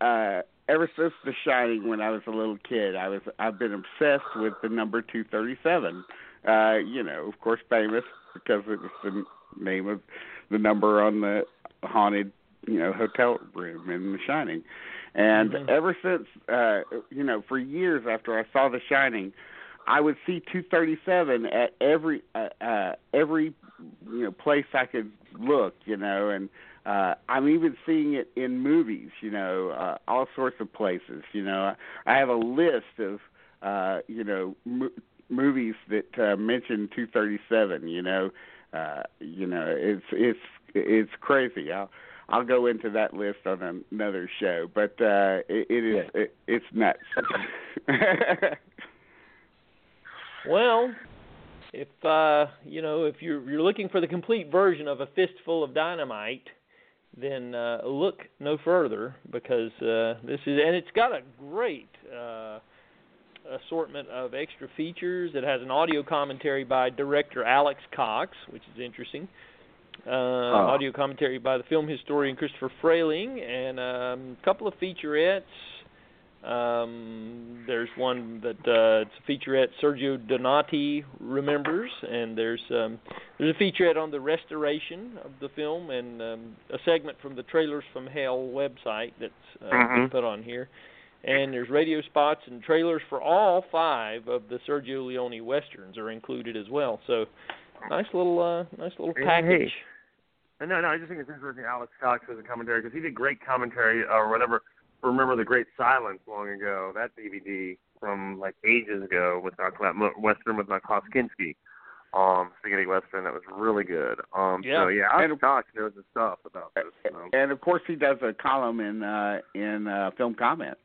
uh ever since The Shining when I was a little kid, I was I've been obsessed with the number two thirty seven. Uh, you know, of course famous because it was the name of the number on the haunted, you know, hotel room in The Shining. And Mhm. ever since uh you know, for years after I saw The Shining, I would see 237 at every uh, uh every you know place I could look, you know, and uh I'm even seeing it in movies, you know, uh all sorts of places, you know. I have a list of uh you know mo- movies that uh mention 237, you know. Uh you know, it's it's it's crazy. I'll I'll go into that list on another show, but uh it, it is Yeah. it, it's nuts. [LAUGHS] Well, if uh, you know, if you're you're looking for the complete version of a fistful of dynamite, then uh, look no further because uh, this is and it's got a great uh, assortment of extra features. It has an audio commentary by director Alex Cox, which is interesting. Uh, Audio commentary by the film historian Christopher Frayling, and um, a couple of featurettes. Um, there's one that uh, it's a featurette Sergio Donati remembers, and there's um, there's a featurette on the restoration of the film, and um, a segment from the Trailers from Hell website that's uh, been Mhm. put on here. And there's radio spots and trailers for all five of the Sergio Leone westerns are included as well. So, nice little uh, nice little Hey, package. Uh, No, no, I just think it's interesting. Alex Cox as a commentary because he did great commentary or whatever. Remember the Great Silence long ago? That DVD from like ages ago with uh, Mo- Western with uh, Klaus Kinski, um, spaghetti Western. That was really good. Um, Yeah. So yeah, Alex And- Cox knows his stuff about this. So. and of course, he does a column in uh in uh Film Comment.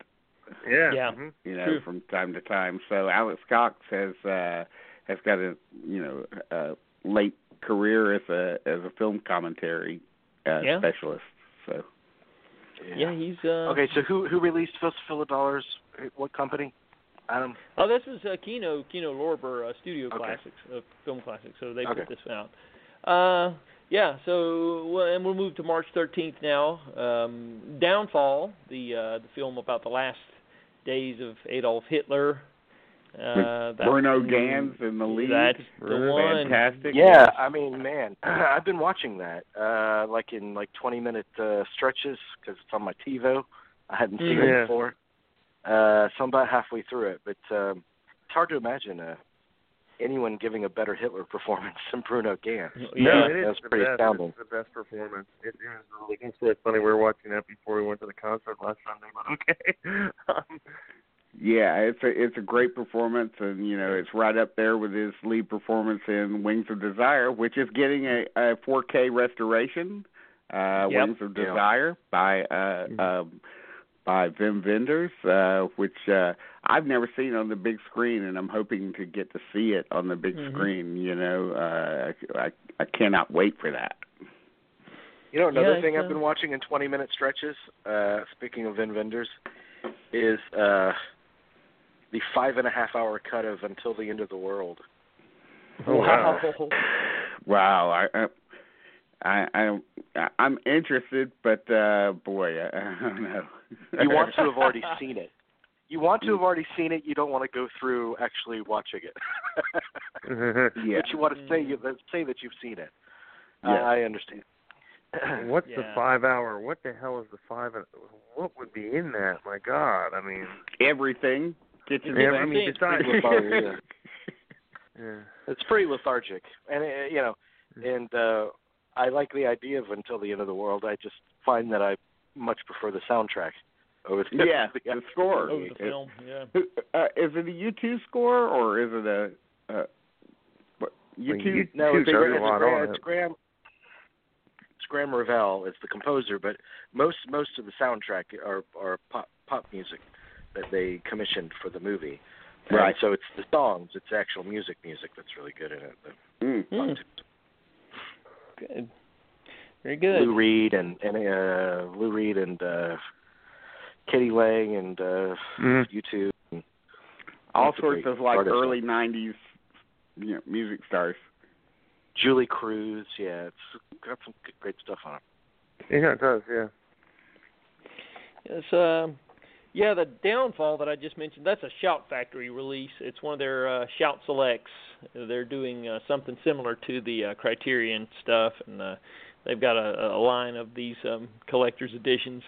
Yeah. Yeah. mhm. you know, True. from time to time. So Alex Cox has uh has got a you know a late career as a as a film commentary uh, Yeah. specialist. So Yeah, he's uh Okay, so who who released Fistful of Dollars? What company? Adam. Oh, this was uh, Kino Kino Lorber uh, Studio Okay. Classics, uh, Film Classics. So they Okay. put this out. Uh, yeah. So well, and we'll move to March 13th now. Um, Downfall, the uh, the film about the last days of Adolf Hitler. Uh, that- Bruno Ganz in the lead. That's the one. Fantastic. Yeah, I mean, man, [CLEARS THROAT] I've been watching that, uh, like in like 20 minute uh, stretches because it's on my TiVo. I hadn't seen Mhm. it before, uh, so I'm about halfway through it. But um, it's hard to imagine uh, anyone giving a better Hitler performance than Bruno Ganz. No, Yeah. it is That's the pretty best. astounding. It's the best performance. It, it was really. It's really funny. We were watching that before we went to the concert last Sunday. But okay. [LAUGHS] um, Yeah, it's a it's a great performance, and you know it's right up there with his lead performance in Wings of Desire, which is getting a, a 4K restoration. Uh, Yep. Wings of Yeah. Desire by uh, um, by Wim Wenders, uh, which uh, I've never seen on the big screen, and I'm hoping to get to see it on the big Mhm. screen. You know, uh, I I cannot wait for that. You know, another Yeah, thing it's, I've been watching in 20 minute stretches, uh, speaking of Wim Wenders, is uh, the five and a half hour cut of Until the End of the World. Oh, wow. [LAUGHS] Wow, I. I, I I I'm interested, but uh boy, I, [LAUGHS] I don't know. You want to have already [LAUGHS] seen it. You want to have already seen it. You don't want to go through actually watching it. [LAUGHS] Yeah. But you want to say you say that you've seen it. Yeah. I, I understand. [COUGHS] What's the five hour? What the hell is the five? What would be in that? My God, I mean, Everything. Kitchen Yeah, sink. I mean, It's besides, pretty yeah. yeah. It's pretty lethargic, and uh, you know, and uh I like the idea of until the end of the world. I just find that I much prefer the soundtrack over the yeah, [LAUGHS] the the score. Over the film, yeah. Uh, is it a U two score or is it a uh, what, U two? you- No, Two it's, thirty a lot it's, Graeme, it's it. Graeme. It's Graeme Revell is the composer, but most most of the soundtrack are are pop pop music that they commissioned for the movie. And Right. so it's the songs, it's actual music music that's really good in it. The, Mm. Good. Very good. Lou Reed and and uh, Lou Reed and uh, k.d. lang and uh, Mhm. U2. And All sorts of like artists. early '90s, you know, music stars. Julee Cruise, yeah, it's got some great stuff on it. Yeah, it does. Yeah. It's um yeah, the downfall that I just mentioned, that's a Shout Factory release. It's one of their uh, Shout Selects. They're doing uh, something similar to the uh, Criterion stuff, and uh, they've got a, a line of these um, collector's editions,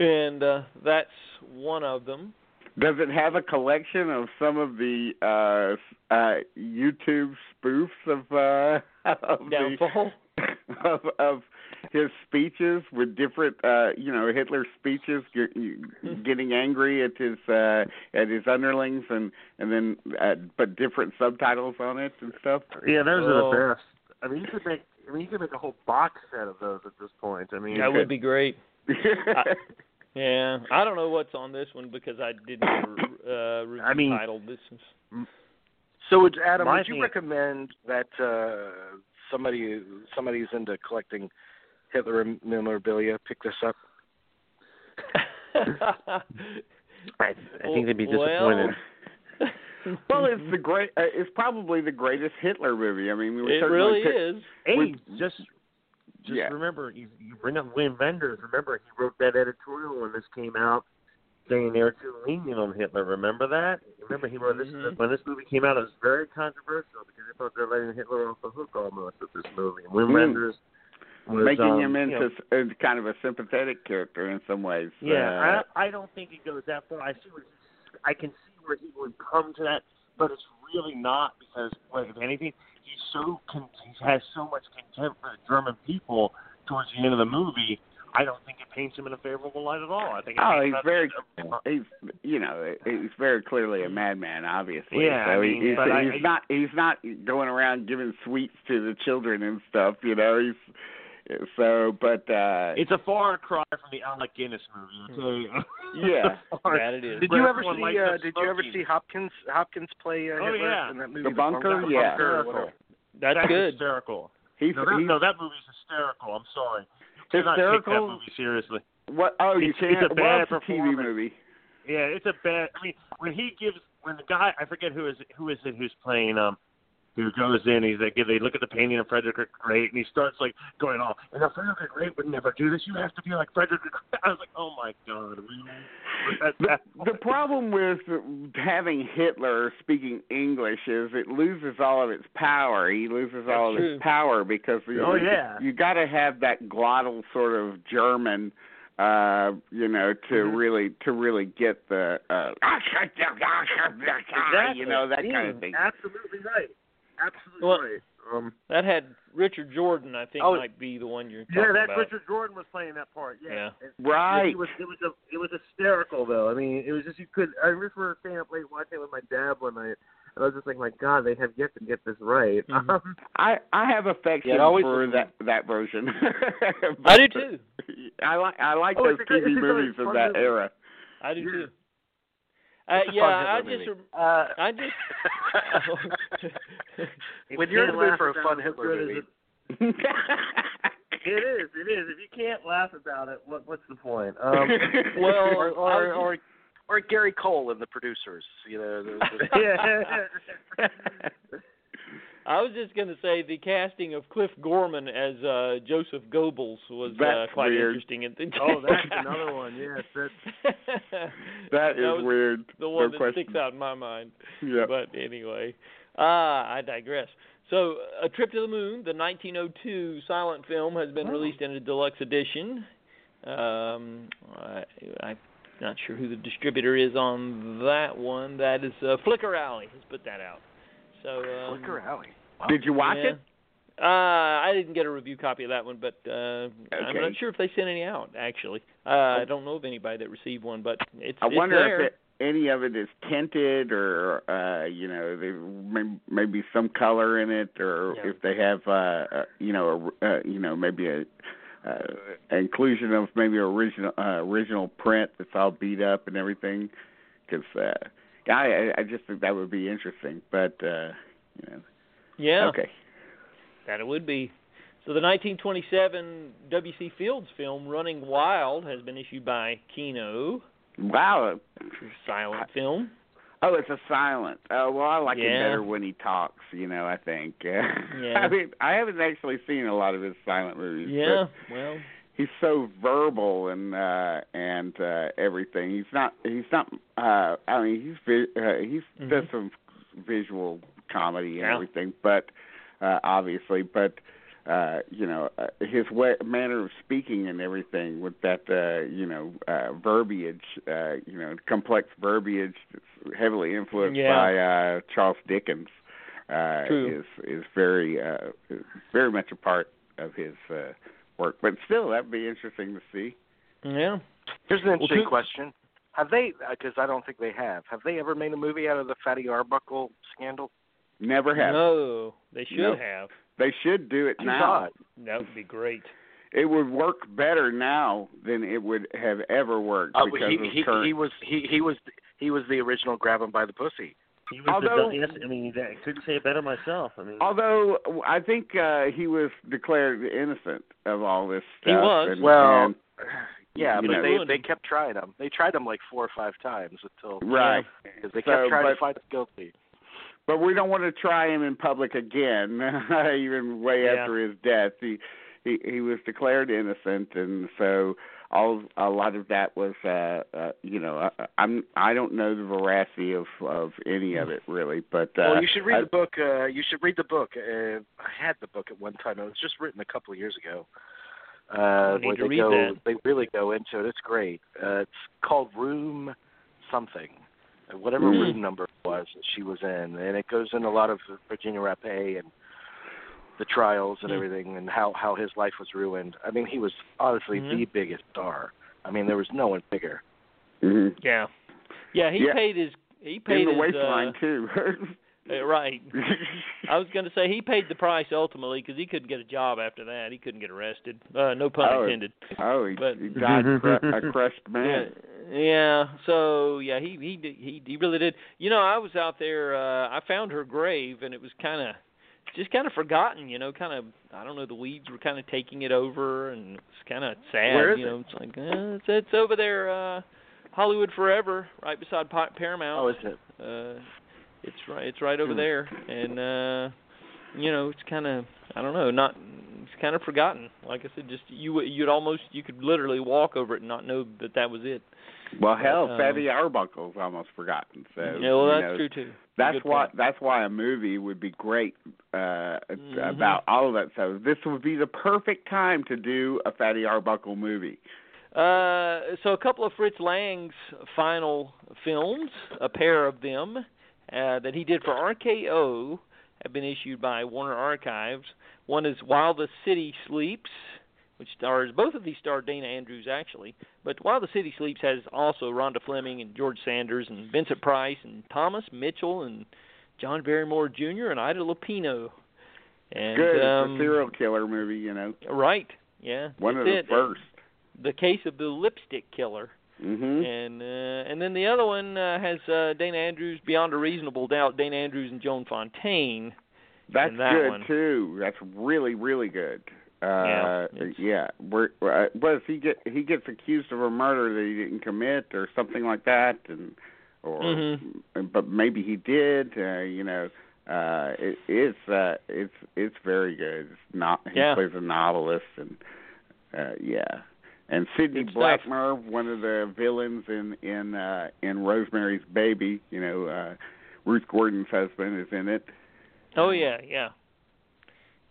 and uh, that's one of them. Does it have a collection of some of the uh, uh, YouTube spoofs of, uh, [LAUGHS] of the Downfall. [LAUGHS] of, of his speeches with different, uh, you know, Hitler's speeches, get, getting angry at his uh, at his underlings, and and then uh, but different subtitles on it and stuff. Yeah, those Oh. are the best. I mean, you could make I mean, you could make a whole box set of those at this point. I mean, that could. would be great. [LAUGHS] Yeah, I don't know what's on this one because I didn't uh, review I mean- title. This is So, would Adam, My would you thing- recommend that uh, somebody somebody who's into collecting Hitler memorabilia pick this up? [LAUGHS] I, I think they'd be disappointed. Well, well, it's the great. Uh, it's probably the greatest Hitler movie. I mean, we would it really pick, is. hey, we- just just Yeah. remember, you, you bring up Wim Wenders. Remember, he wrote that editorial when this came out, saying they were too lenient on Hitler. Remember that? Remember, he wrote this Mhm. when this movie came out. It was very controversial because they thought they were letting Hitler off the hook almost with this movie. And Wim Mm. Wenders was making um, him you into know, uh, kind of a sympathetic character in some ways. Yeah, Uh, I I don't think it goes that far. I see he's, I can see where he would come to that, but it's really not because, like, if anything, he's so con- he has so much contempt for the German people towards the end of the movie. I don't think it paints him in a favorable light at all. I think it Oh, he's very, he's, you know, he's very clearly a madman, obviously. Yeah, so I mean, he, he's, but I- he's not, he's not going around giving sweets to the children and stuff. You know, he's so, but uh It's a far cry from the Alec Guinness movie. I'll tell. Yeah. [LAUGHS] That it is. Did you ever see? likes Uh, the did you ever see Hopkins Hopkins play uh, Oh, Hitler yeah. in that movie? The Bunker? The Yeah. Bunker or whatever? That's good. hysterical. he's, No that, he's no, that movie's hysterical. I'm sorry. Do not take that movie seriously. What? Oh, you It's- it's can't. a well, bad it's a TV movie. Yeah, it's a bad. I mean, when he gives, when the guy, I forget who is who is it who's playing um, who goes in, he's like, they look at the painting of Frederick the Great, and he starts like going off. And now Frederick the Great would never do this. You have to be like Frederick the Great. [LAUGHS] I was like, oh my god, really? The, the problem with having Hitler speaking English is it loses all of its power. He loses all of its power because you, Oh, yeah. you got to have that glottal sort of German, uh, you know, to Mhm. really to really get the uh, Exactly. you know that kind Mm, of thing. Absolutely right. Absolutely Well, right. Um, That had Richard Jordan, I think, Oh. might be the one you're talking yeah, that about. Richard Jordan was playing that part. Yeah. Yeah. And- Right. It was it was a, it was hysterical though. I mean, it was just you could. I remember staying up late watching it with my dad one night, and I was just like, my God, they have yet to get this right. Mhm. [LAUGHS] Um, I I have affection Yeah, for was- that that version. [LAUGHS] I do too. I like I like Oh, those it's a good- TV it's a really movies of that movie. era. I do Yeah. too. Uh, yeah, I just, movie. rem- Uh, I just. when you're in the can't mood for a fun Hitler movie, it? It is. It is. If you can't laugh about it, what what's the point? [LAUGHS] Um, Well, or or, or or Gary Cole and the producers, you know. The, the, [LAUGHS] [LAUGHS] yeah. I was just going to say the casting of Cliff Gorman as uh Joseph Goebbels was uh, quite weird. interesting. And oh, that's [LAUGHS] another one. Yes, that's [LAUGHS] that is was weird. the one no that question. sticks out in my mind. Yep. But anyway, ah, I digress. So, A Trip to the Moon, the 1902 silent film, has been Oh. released in a deluxe edition. Um, I, I'm not sure who the distributor is on that one. That is uh, Flicker Alley has put that out. So, um, Flicker Alley. Did you watch yeah. it? Uh, I didn't get a review copy of that one, but uh, I'm not sure if they sent any out. Actually, uh, I don't know of anybody that received one, but it's. I it's wonder there. if it, any of it is tinted or uh you know there may maybe some color in it or Yeah. if they have uh, uh you know a, uh, you know maybe a uh, inclusion of maybe original uh, original print that's all beat up and everything because uh I I just think that would be interesting but uh you know Yeah. okay That it would be. So the 1927 W.C. Fields film Running Wild has been issued by Kino, wow silent film. Oh, it's a silent. Oh, well, I like Yeah. it better when he talks. You know, I think. [LAUGHS] Yeah. I mean, I haven't actually seen a lot of his silent movies. Yeah, well, he's so verbal and uh and uh everything. He's not. He's not. uh I mean, he's uh, he's Mhm. does some visual comedy and Yeah. everything, but uh obviously, but uh you know uh, his way manner of speaking and everything with that uh you know uh verbiage uh you know complex verbiage that's heavily influenced Yeah. by uh Charles Dickens uh True. is is very uh is very much a part of his uh work but still that'd be interesting to see yeah. Here's an interesting who- question: Have they? Because I don't think they have. Have they ever made a movie out of the Fatty Arbuckle scandal? Never have No, they should Nope. have. They should do it now. That would be great. It would work better now than it would have ever worked Uh, because he, of he, he was he he was he was the original grab him by the pussy. He was Although- the yes, I mean, I couldn't say it better myself. I mean, Although I think uh, he was declared innocent of all this stuff. He was. and- Well, and- yeah, but know. they they kept trying him. They tried him like four or five times until right. because they So, kept trying but- to find him guilty. But we don't want to try him in public again, [LAUGHS] even way Yeah. after his death. He he he was declared innocent, and so all a lot of that was, uh, uh you know, I, I'm I don't know the veracity of of any of it really, but uh, well, you should read I- the book. Uh, you should read the book. Uh, I had the book at one time. It was just written a couple of years ago. Uh, need where to they read go, that. they really go into it. It's great. Uh, it's called Room something, uh, whatever Hmm. room number it was that she was in, and it goes in a lot of Virginia Rappe and the trials and Hmm. everything, and how how his life was ruined. I mean, he was honestly Mhm. the biggest star. I mean, there was no one bigger. Mhm. Yeah. Yeah, he Yeah. paid his he paid in the his waistline uh, too. [LAUGHS] uh, right. [LAUGHS] I was going to say he paid the price ultimately because he couldn't get a job after that. He couldn't get arrested. Uh, no pun Oh, intended. oh, he, But- he died cru- a crushed [LAUGHS] Yeah, man. yeah. So yeah, he he he he really did. You know, I was out there. uh I found her grave, and it was kind of just kind of forgotten. You know, kind of I don't know. The weeds were kind of taking it over, and it's kind of sad. Where is you it? know, it's like uh, it's it's over there, uh Hollywood Forever, right beside Pa- Paramount. Oh, is it? Uh, it's right. It's right over Hmm. there, and uh, you know, it's kind of I don't know, not it's kind of forgotten. Like I said, just you you'd almost you could literally walk over it and not know that that was it. Well, hell, um, Fatty Arbuckle's almost forgotten. So yeah, well, that's know, true too. That's why point. that's why a movie would be great uh Mhm. about all of that So This would be the perfect time to do a Fatty Arbuckle movie. Uh, so a couple of Fritz Lang's final films, a pair of them uh, that he did for RKO, have been issued by Warner Archives. One is While the City Sleeps, which stars both of these star Dana Andrews actually, but While the City Sleeps has also Rhonda Fleming and George Sanders and Vincent Price and Thomas Mitchell and John Barrymore Jr. and Ida Lupino. And Good, um, it's a serial killer movie, you know. right, yeah, One of the it. first. The case of the lipstick killer. Mhm. And uh, and then the other one uh, has uh, Dana Andrews, Beyond a Reasonable Doubt, Dana Andrews and Joan Fontaine. That's that good one. too. That's really really good. Uh Yeah, yeah. Where, uh, does he get he gets accused of a murder that he didn't commit or something like that and or Mhm. but maybe he did, uh, you know. Uh it, it's uh it's it's very good. It's not he Yeah. plays a novelist and uh yeah. And Sidney Blackmer, one of the villains in in uh in Rosemary's Baby, you know, uh Ruth Gordon's husband is in it. Oh yeah, yeah.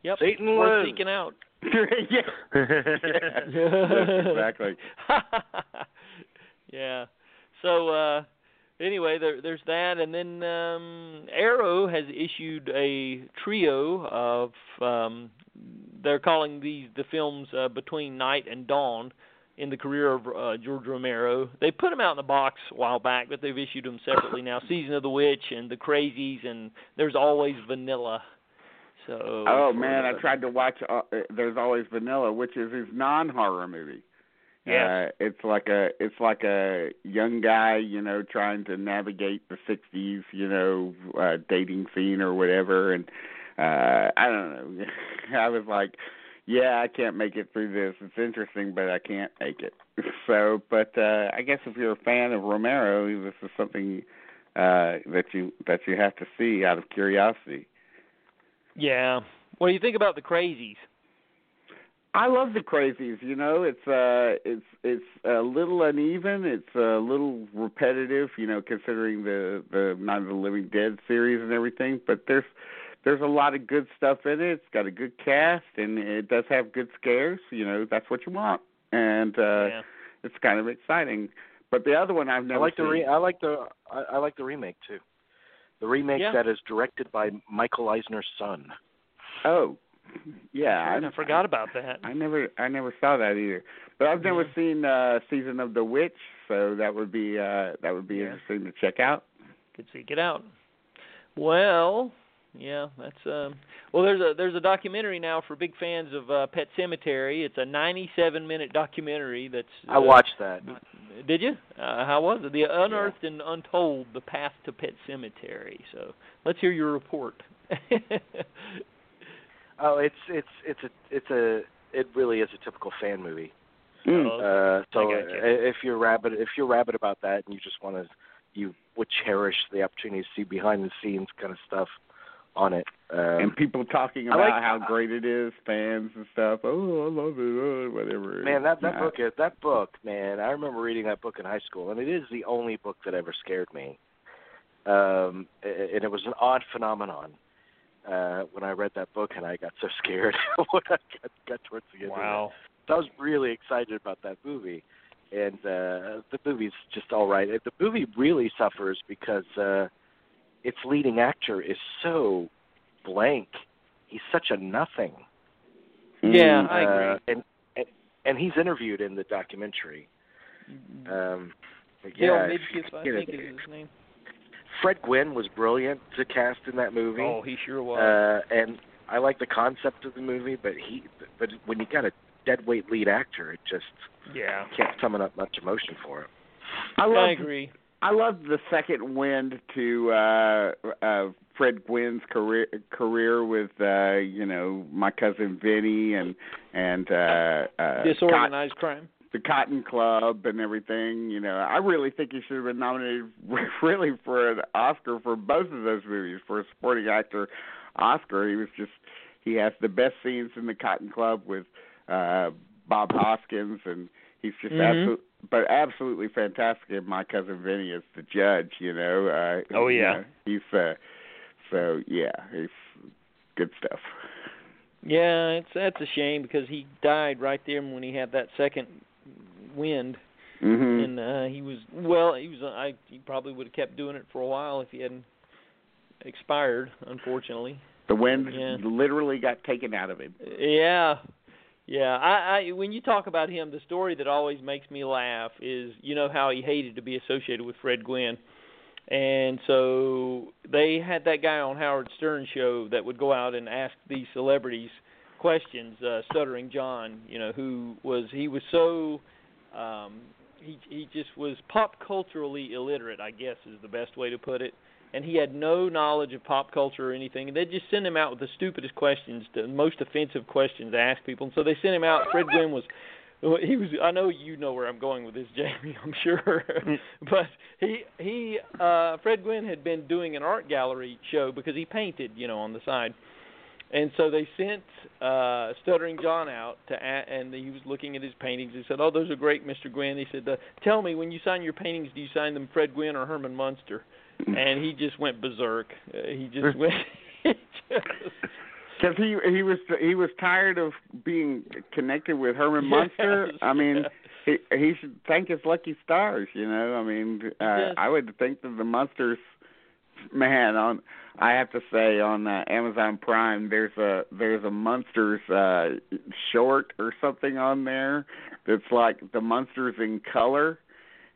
Yep. Satan worth lives. seeking out. [LAUGHS] yeah. Yes, [LAUGHS] exactly. [LAUGHS] yeah. So uh anyway, there there's that and then um Arrow has issued a trio of um they're calling these the films uh, between night and dawn in the career of uh, George Romero. They put them out in the box a while back, but they've issued them separately now. Season of the Witch and The Crazies and There's Always Vanilla. So Oh man, I tried to watch. Uh, uh, There's always Vanilla, which is his non-horror movie. Yeah, Uh, it's like a it's like a young guy, you know, trying to navigate the '60s, you know, uh, dating scene or whatever. And uh I don't know. [LAUGHS] I was like, yeah, I can't make it through this. It's interesting, but I can't make it. [LAUGHS] So, but uh I guess if you're a fan of Romero, this is something uh that you that you have to see out of curiosity. Yeah. What do you think about The Crazies? I love the crazies. You know, it's uh, it's it's a little uneven. It's a little repetitive. You know, considering the the Night of the Living Dead series and everything. But there's there's a lot of good stuff in it. It's got a good cast, and it does have good scares. You know, that's what you want, and uh, yeah. it's kind of exciting. But the other one I've never. I never like the re- I like the I, I like the remake too. The remake Yeah. that is directed by Michael Eisner's son. oh, yeah, I, forgot about that. I never I never saw that either. But I've never Yeah. seen uh season of The Witch, so that would be uh that would be Yeah. interesting to check out. Could seek it out. Well, yeah, that's um. Well, there's a there's a documentary now for big fans of uh, Pet Sematary. It's a 97 minute documentary. That's uh, I watched that. Did you? Uh, how was it? The Unearthed and Untold: The Path to Pet Sematary. So let's hear your report. [LAUGHS] oh, it's it's it's a it's a it really is a typical fan movie. Mm. Uh, so I gotcha. if you're rabid, if you're rabid about that, and you just want to, you would cherish the opportunity to see behind the scenes kind of stuff on it. Um, and people talking about like- how great it is, fans and stuff. Oh, I love it, oh, whatever. man, that that Nah. book is that book, man. I remember reading that book in high school, and it is the only book that ever scared me. Um, and it was an odd phenomenon uh, when I read that book, and I got so [LAUGHS] scared [LAUGHS] when I got, got towards the end. wow. So I was really excited about that movie, and uh, the movie's just all right. The movie really suffers because uh, its leading actor is so blank. He's such a nothing. Yeah, Mm. I agree. Uh, and, and and he's interviewed in the documentary. Um, but Bill yeah, if you Midkiff, I get think it- is his name. Fred Gwynne was brilliant to cast in that movie. Oh, he sure was. Uh, and I like the concept of the movie, but he, but when you got a dead weight lead actor, it just yeah. can't summon up much emotion for it. I love I agree. I love the second wind to uh uh Fred Gwynne's career career with uh you know my cousin Vinny and and uh uh Disorganized crime. the Cotton Club and everything. You know, I really think he should have been nominated [LAUGHS] really for an Oscar for both of those movies for a supporting actor Oscar. He was just he has the best scenes in the Cotton Club with uh Bob Hoskins and he's just Mhm. absolutely but absolutely fantastic in my cousin Vinny is the judge, you know. Uh Oh, you yeah. know, he's uh so yeah, he's good stuff. Yeah, it's that's a shame because he died right there when he had that second wind, Mhm. and uh he was well. He was. I he probably would have kept doing it for a while if he hadn't expired. Unfortunately. the wind Yeah. literally got taken out of him. Yeah. Yeah, I, I when you talk about him, the story that always makes me laugh is you know how he hated to be associated with Fred Gwynne. And so they had that guy on Howard Stern show that would go out and ask these celebrities questions, uh Stuttering John, you know, who was he was so um he he just was pop culturally illiterate, I guess is the best way to put it. And he had no knowledge of pop culture or anything. And they'd just send him out with the stupidest questions, the most offensive questions to ask people. And so they sent him out. Fred Gwynne was he was I know you know where I'm going with this, Jamie, [LAUGHS] I'm sure. but he he uh Fred Gwynne had been doing an art gallery show because he painted, you know, on the side. And so they sent uh Stuttering John out to a- and he was looking at his paintings. He said, "Oh, those are great, Mr. Gwynne." He said, uh, "Tell me when you sign your paintings, do you sign them Fred Gwynne or Herman Munster?" And he just went berserk. Uh, he just went [LAUGHS] Because he he was he was tired of being connected with Herman [LAUGHS] Munster. I mean, yeah. he he should thank his lucky stars. You know, I mean, uh, Yes. I would think that the Munsters, man, on I have to say on uh, Amazon Prime, there's a there's a Munsters uh, short or something on there that's like the Munsters in color,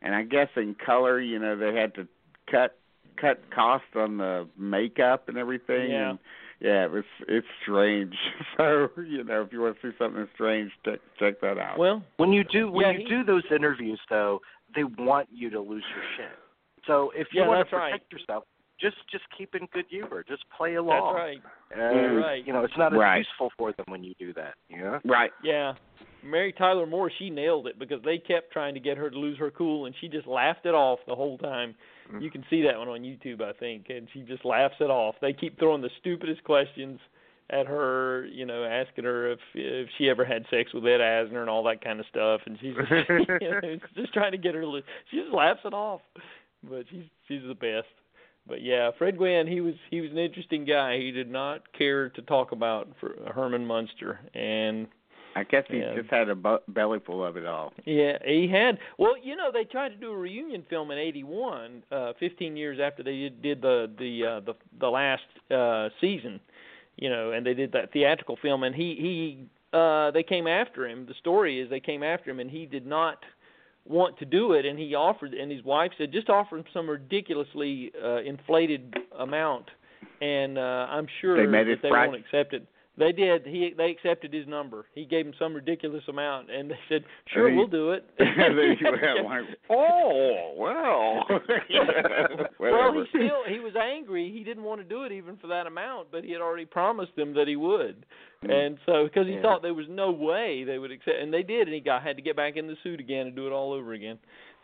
and I guess in color, you know, they had to cut cut cost on the makeup and everything. Yeah. And, yeah, it was it's strange. [LAUGHS] So you know, if you want to see something strange, check check that out. well, When you do when Yeah, you he- do those interviews, though, they want you to lose your shit. So if you Yeah, want that's to right. protect yourself, just just keep in good humor. Just play along. that's right. Mm. right. You know, it's not as Right. useful for them when you do that. You know. right. Yeah. Mary Tyler Moore, she nailed it because they kept trying to get her to lose her cool, and she just laughed it off the whole time. Mm. You can see that one on YouTube, I think, and she just laughs it off. They keep throwing the stupidest questions at her, you know, asking her if if she ever had sex with Ed Asner and all that kind of stuff, and she's just, [LAUGHS] you know, just trying to get her. She just laughs it off, but she's she's the best. But yeah, Fred Gwynne, he was he was an interesting guy. He did not care to talk about for Herman Munster, and I guess he Yeah. just had a bu- belly full of it all. yeah, he had. Well, you know, they tried to do a reunion film in '81, uh, 15 years after they did, did the the uh, the the last uh, season. You know, and they did that theatrical film, and he he uh, they came after him. The story is they came after him, and he did not want to do it, and he offered, and his wife said, just offer him some ridiculously uh, inflated amount, and uh, I'm sure They that they price? won't accept it. They did. He they accepted his number. He gave him some ridiculous amount, and they said, "Sure, he- we'll do it." [LAUGHS] and then you went like, oh well. [LAUGHS] [LAUGHS] well, he still he was angry. He didn't want to do it even for that amount, but he had already promised them that he would. Mm. And so, because he Yeah. thought there was no way they would accept, and they did, and he got had to get back in the suit again and do it all over again.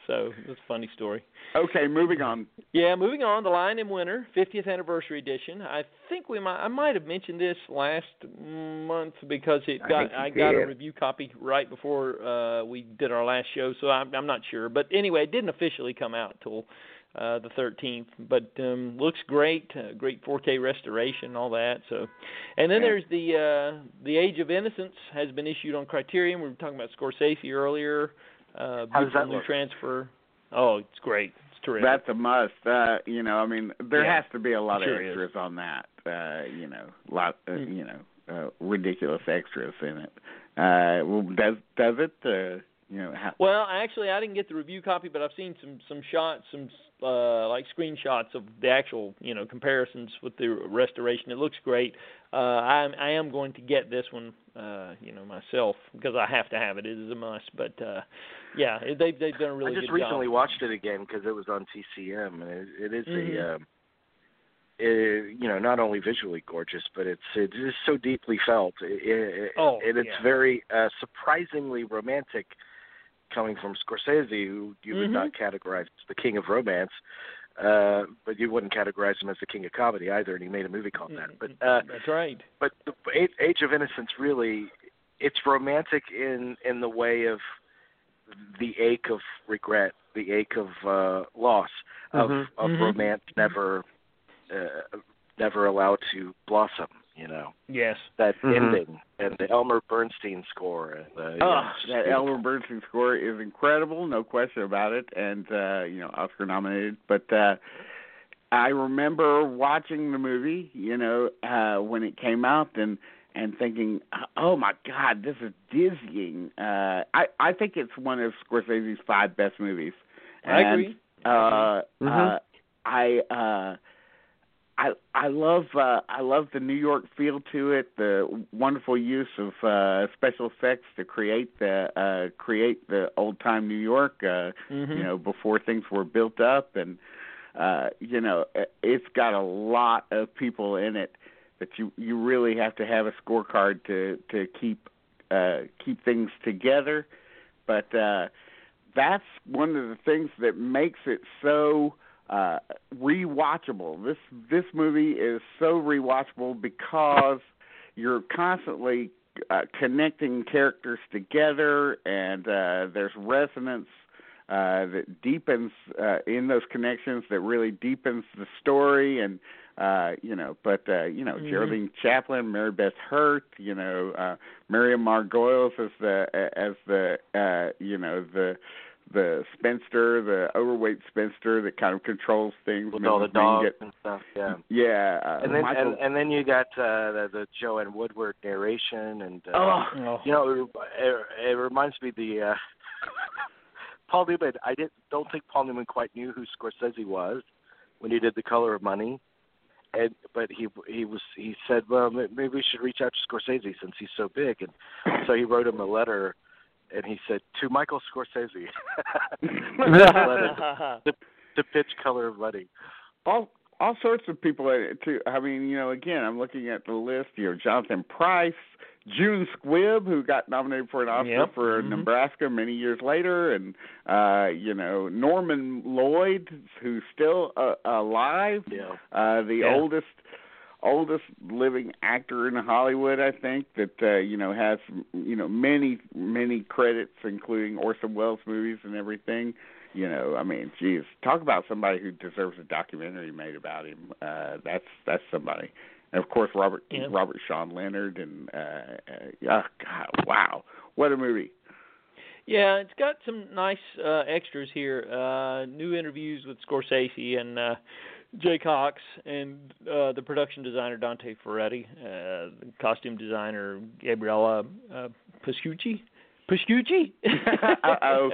So it's a funny story. Okay, moving on. Yeah, moving on, The Lion in Winter, 50th anniversary edition. I think we might I might have mentioned this last month because it got you I got a review copy right before uh we did our last show, so I'm I'm not sure. But anyway, it didn't officially come out till uh the 13th, but um looks great, uh, great 4K restoration, all that. So, and then there's the uh The Age of Innocence has been issued on Criterion. We were talking about Scorsese earlier. Uh How does that look? transfer. Oh, it's great. It's terrific. That's a must. Uh, you know, I mean, there Yeah, has to be a lot sure of is. extras on that. Uh, you know, lot, uh, Mm. you know, uh, ridiculous extras in it. Uh, well, does does it? Uh, you know, how, Well, actually, I didn't get the review copy, but I've seen some some shots, some uh like screenshots of the actual, you know, comparisons with the restoration. It looks great. Uh I am I am going to get this one uh, you know, myself because I have to have it. It is a must, but uh yeah, it, they've they've done a really I just recently job. watched it again because it was on TCM, and it, it is Mhm. a, um, it, you know, not only visually gorgeous, but it's it is so deeply felt. It, it, Oh, and it's yeah. very uh, surprisingly romantic, coming from Scorsese, who you would Mhm. not categorize as the king of romance, uh, but you wouldn't categorize him as the king of comedy either, and he made a movie called that. But uh, That's right. but the Age- of Innocence really it's romantic in in the way of the ache of regret, the ache of uh loss, of Mhm. of Mhm. romance never uh, never allowed to blossom, you know. Yes. That Mhm. ending and the Elmer Bernstein score and uh, you know, Oh, it's that beautiful. Elmer Bernstein score is incredible, no question about it, and uh, you know, Oscar nominated. But uh, I remember watching the movie, you know, uh, when it came out, and and thinking, oh my God, this is dizzying. Uh, I I think it's one of Scorsese's five best movies. I And, agree. Uh, Mhm. uh, I uh, I I love uh, I love the New York feel to it, the wonderful use of uh, special effects to create the uh, create the old time New York. Uh, Mhm. You know, before things were built up, and uh, you know, it- it's got a lot of people in it that you you really have to have a scorecard to to keep uh, keep things together. But uh, that's one of the things that makes it so uh rewatchable. This this movie is so rewatchable because you're constantly uh, connecting characters together and uh there's resonance uh that deepens uh in those connections that really deepens the story and uh you know but uh you know Mhm. Geraldine Chaplin, Mary Beth Hurt, you know uh Miriam Margolyes as the as the uh you know the the spinster, the overweight spinster that kind of controls things. with all the dogs and stuff, yeah. Yeah, uh, And then Michael. and, and then you got uh the, the Joanne Woodward narration and uh, oh. You know, it, it reminds me the uh, [LAUGHS] Paul Newman. I didn't don't think Paul Newman quite knew who Scorsese was when he did The Color of Money, and but he he was he said, well, maybe we should reach out to Scorsese since he's so big, and so he wrote him a letter, and he said to Michael Scorsese, letter to, to pitch Color of Money. all all sorts of people in it too. I mean, you know, again, I'm looking at the list. You know, Jonathan Pryce, June Squibb, who got nominated for an Oscar Yep. for Mhm. Nebraska many years later, and uh, you know, Norman Lloyd, who's still uh, alive. Yeah. uh the Yeah. oldest oldest living actor in Hollywood I think that uh you know has you know many many credits including Orson Welles movies and everything. You know I mean geez talk about somebody who deserves a documentary made about him. Uh that's that's somebody. And of course Robert Yeah. Robert Sean Leonard and uh, uh oh god wow. What a movie. Yeah, it's got some nice uh extras here. Uh new interviews with Scorsese and uh Jay Cocks and uh the production designer Dante Ferretti, uh the costume designer Gabriella uh Pascucci. Pascucci? [LAUGHS] Uh-oh.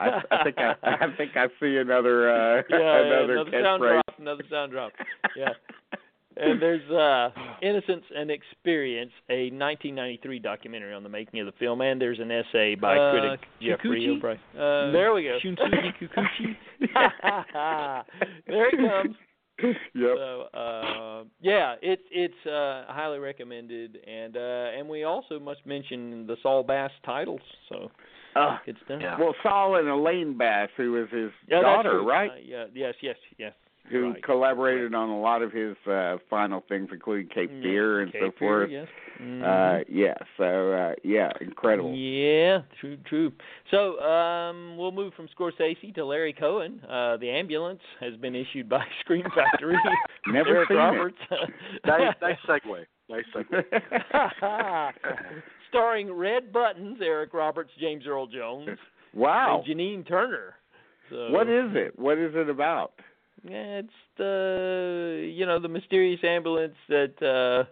I, I think I, I think I see another uh [LAUGHS] yeah, yeah, another, another sound catchphrase. drop, another sound drop. Yeah. and there's uh, Innocence and Experience, a 1993 documentary on the making of the film, and there's an essay by Uh, critic Geoffrey? O'Brien. Uh, there we go. Shunsugi Kikuchi. [LAUGHS] there he comes. [LAUGHS] Yep. So uh, yeah, it's it's uh, highly recommended, and uh, and we also must mention the Saul Bass titles. So Uh, good stuff. Yeah. well, Saul and Elaine Bass, who was his Yeah, daughter, right? Uh, yeah. Yes. Yes. Yes. Who right. collaborated on a lot of his uh final things, including Cape Yeah, Fear and Cape so Fear, forth. Yes. Mhm. Uh, yeah. So uh, yeah, incredible. Yeah, true, true. So um, we'll move from Scorsese to Larry Cohen. Uh, the ambulance has been issued by [LAUGHS] Scream Factory. [LAUGHS] Never Eric seen it. Roberts. [LAUGHS] nice, nice segue. Nice segue. Starring Red Buttons, Eric Roberts, James Earl Jones, wow. and Janine Turner. So, What is it? What is it about? Yeah, it's the you know the mysterious ambulance that uh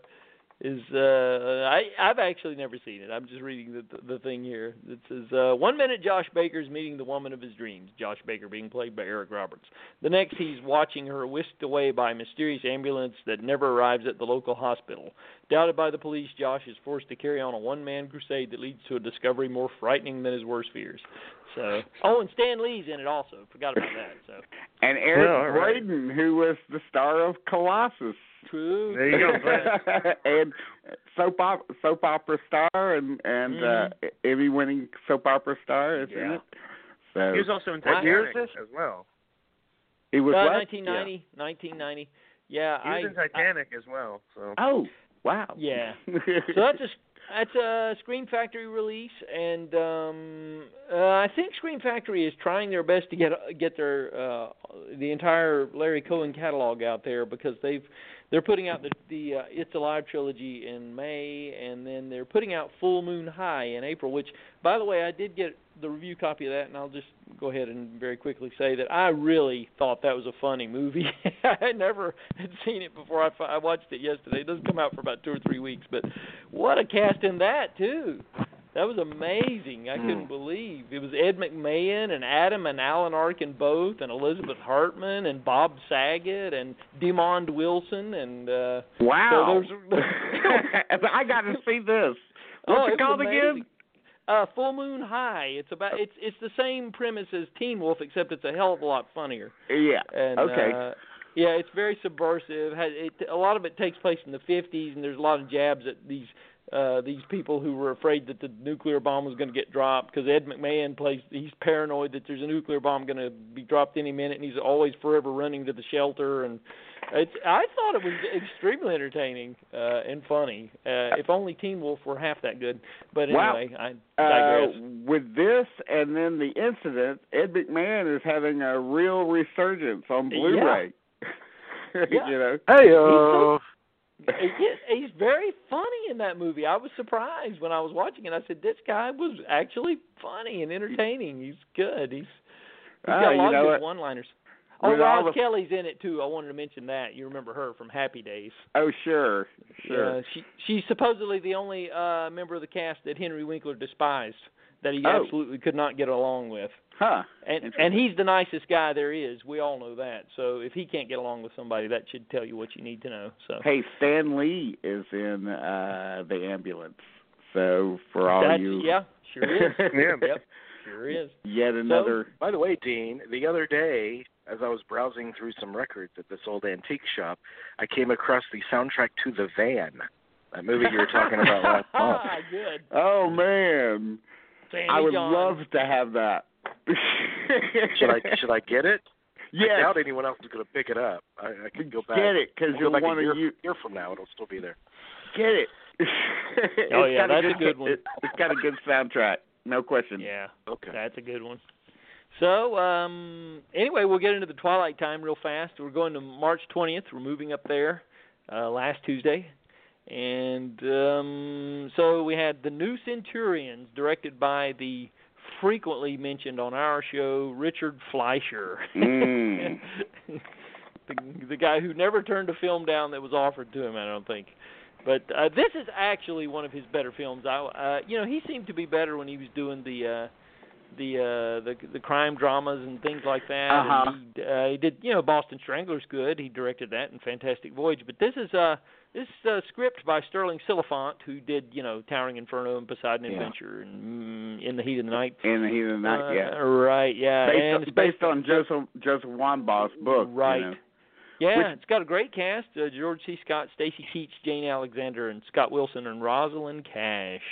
is uh I I've actually never seen it. I'm just reading the the thing here. It says uh one minute Josh Baker's meeting the woman of his dreams, Josh Baker being played by Eric Roberts. The next he's watching her whisked away by a mysterious ambulance that never arrives at the local hospital. Doubted by the police, Josh is forced to carry on a one man crusade that leads to a discovery more frightening than his worst fears. So Oh and Stan Lee's in it also. Forgot about that. So And Eric Well, all right. Braeden, who was the star of Colossus. True. There you go, [LAUGHS] and soap op- soap opera star and and uh Emmy winning soap opera star, isn't Yeah. it? So He was also in What year is Titanic this? as well. he was uh, what? 1990, 1990. Yeah, He was I, in Titanic as well. So Oh, wow. Yeah. [LAUGHS] so that's a that's a Scream Factory release, and um, uh, I think Scream Factory is trying their best to get get their uh, the entire Larry Cohen catalog out there because they've they're putting out the the uh, It's Alive trilogy in May, and then they're putting out Full Moon High in April. Which, by the way, I did get the review copy of that, and I'll just go ahead and very quickly say that I really thought that was a funny movie. [LAUGHS] I never had seen it before. I, I watched it yesterday. It doesn't come out for about two or three weeks, but what a cast in that too. That was amazing. I couldn't Hmm. believe it was Ed McMahon and Adam and Alan Arkin both, and Elizabeth Hartman and Bob Saget and Demond Wilson and uh Wow. So [LAUGHS] I got to see this. oh, What's it it called again? Uh, Full Moon High. It's about it's it's the same premise as Teen Wolf, except it's a hell of a lot funnier. Yeah. And okay. uh, yeah, it's very subversive. It, a lot of it takes place in the 50s, and there's a lot of jabs at these uh these people who were afraid that the nuclear bomb was going to get dropped because Ed McMahon plays he's paranoid that there's a nuclear bomb going to be dropped any minute and he's always forever running to the shelter and it's I thought it was extremely entertaining uh and funny. Uh if only Teen Wolf were half that good. But Wow. anyway, I uh, digress. with this and then the incident, Ed McMahon is having a real resurgence on Yeah. Blu-ray. [LAUGHS] Yeah. you know. Hey, uh, He- he's very funny in that movie. I was surprised when I was watching it. I said, "This guy was actually funny and entertaining. He's good. He's, he's got a you lot know of good one-liners." Oh, Roz the- Kelly's in it too. I wanted to mention that. You remember her from Happy Days? Oh, sure, sure. Yeah, she she's supposedly the only uh member of the cast that Henry Winkler despised, that he Oh. absolutely could not get along with. Huh. And and he's the nicest guy there is. We all know that. So if he can't get along with somebody, that should tell you what you need to know. So Hey, Stan Lee is in uh the ambulance. So for all That's, you yeah, sure is. [LAUGHS] Yeah. Yep, sure is. yet another By the way, Dean, the other day, as I was browsing through some records at this old antique shop, I came across the soundtrack to The Van, that movie you were talking about last [LAUGHS] month. Oh, good. Oh man. Sammy I would John. love to have that. [LAUGHS] Should I should I get it? I Yes. doubt anyone else is going to pick it up. I, I can go back. Get it cuz We'll you'll want a year, to you year from now. It'll still be there. get it. [LAUGHS] Oh, It's yeah, got that's a good one. It, it's got a good soundtrack. No question. Yeah, Okay. that's a good one. So, um anyway, we'll get into the Twilight Time real fast. We're going to March 20th. We're moving up there uh last Tuesday. And um so we had The New Centurions directed by the frequently mentioned on our show Richard Fleischer. Mm. [LAUGHS] the the guy who never turned a film down that was offered to him, I don't think. But uh, this is actually one of his better films. I, uh, you know, he seemed to be better when he was doing the uh, the uh the the crime dramas and things like that. Uh-huh. And he, uh, he did you know Boston Strangler's good. He directed that and Fantastic Voyage. But this is uh this uh, script by Sterling Silliphant, who did you know Towering Inferno and Poseidon Yeah. Adventure and mm, In the Heat of the Night. In the heat of the night, Uh, yeah. Right. Yeah. Based, and on, it's based on Joseph Joseph Wambaugh's book, you Right. know. Yeah, Which- it's got a great cast: uh, George C. Scott, Stacy Keach, Jane Alexander, and Scott Wilson and Rosalind Cash.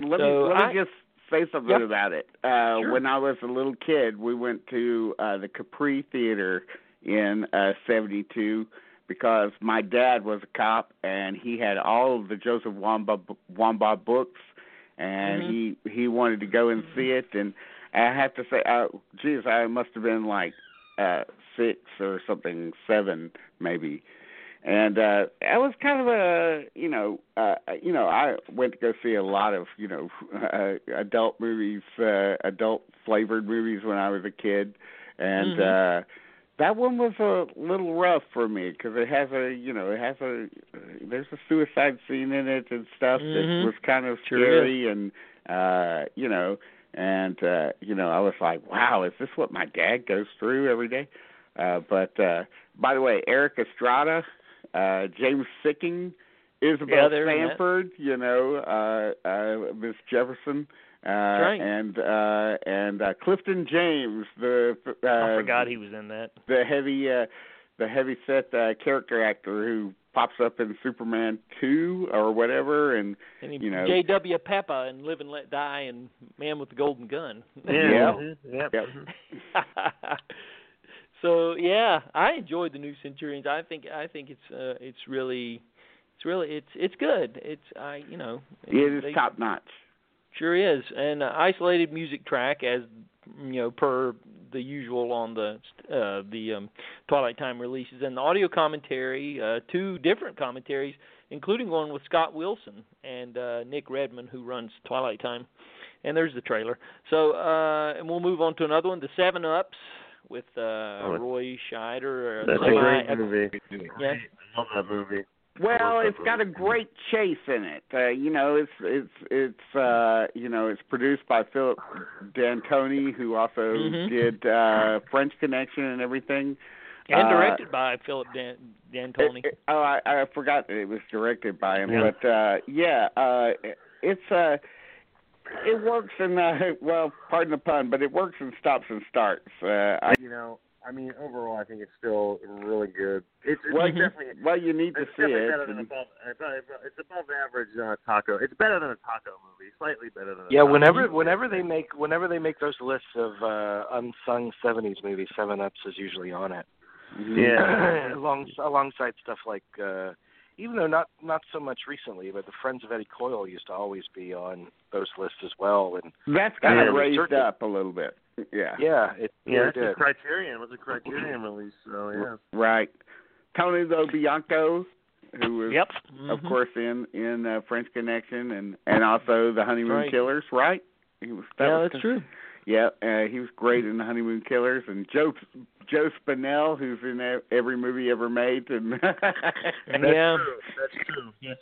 Let So me let me just say something Yep. about it. Uh Sure. when I was a little kid, we went to uh the Capri Theater in uh 72 because my dad was a cop and he had all of the Joseph Wambaugh Wambaugh books and Mhm. he he wanted to go and see it and I have to say uh geez, I must have been like uh 6 or something 7 maybe and uh I was kind of a you know uh you know I went to go see a lot of you know [LAUGHS] uh, adult movies uh adult flavored movies when I was a kid and Mhm. uh that one was a little rough for me because it has a you know it has a there's a suicide scene in it and stuff Mhm. that was kind of Sure scary and uh you know and uh you know I was like wow is this what my dad goes through every day uh but uh by the way Erik Estrada uh James Sikking Isabel Yeah. Sanford you know uh uh Miss Jefferson uh right. and uh and uh Clifton James the uh I forgot he was in that. the heavy uh the heavy set uh character actor who pops up in Superman 2 or whatever and And he, you know- J.W. Pepper and Live and Let Die and Man with the Golden Gun. Yeah. Yeah. Yep. Yep. [LAUGHS] so yeah, I enjoyed the New Centurions. I think I think it's uh, it's really it's really it's it's good. It's I you know it is top notch. Sure is, and uh, isolated music track as you know per the usual on the uh, the um, Twilight Time releases, and the audio commentary, uh, two different commentaries, including one with Scott Wilson and uh, Nick Redman, who runs Twilight Time, and there's the trailer. So, uh, and we'll move on to another one, the Seven Ups with uh, Oh, Roy Scheider. That's a great movie. Yeah. I love that movie. Well, it's got a great chase in it. Uh, you know, it's it's it's uh, you know, it's produced by Philip D'Antoni, who also Mhm. did uh French Connection and everything. and uh, directed by Philip Dan- D'Antoni. It- it- oh, I, I forgot that it was directed by him. Yeah. But uh yeah, uh it's uh it works in uh [LAUGHS] well, pardon the pun, but it works in stops and starts. Uh I You know, I mean, overall, I think it's still really good. It's, it's Well, definitely well you need to it's see definitely it. better than above. It's, above average uh, taco. It's better than a taco movie. Slightly better than. A Yeah, taco whenever movie. whenever they make whenever they make those lists of uh unsung seventies movies, Seven Ups is usually on it. Mhm. Yeah. [CLEARS THROAT] Along alongside stuff like uh even though not not so much recently, but the Friends of Eddie Coyle used to always be on those lists as well and That's kind Yeah, of raised research it. up a little bit. [LAUGHS] Yeah. yeah, it Yeah, really it's a did. Criterion. It was a Criterion release. So yeah. Right. Tony Lo Bianco, who was Yep. of Mhm. course in in uh, French Connection and and also the Honeymoon Right. Killers, right? He was that Yeah, was that's true. Yeah, uh, he was great in the Honeymoon Killers and Joe Joe Spinell, who's in e- every movie ever made. And [LAUGHS] yeah. True. That's true. Yes.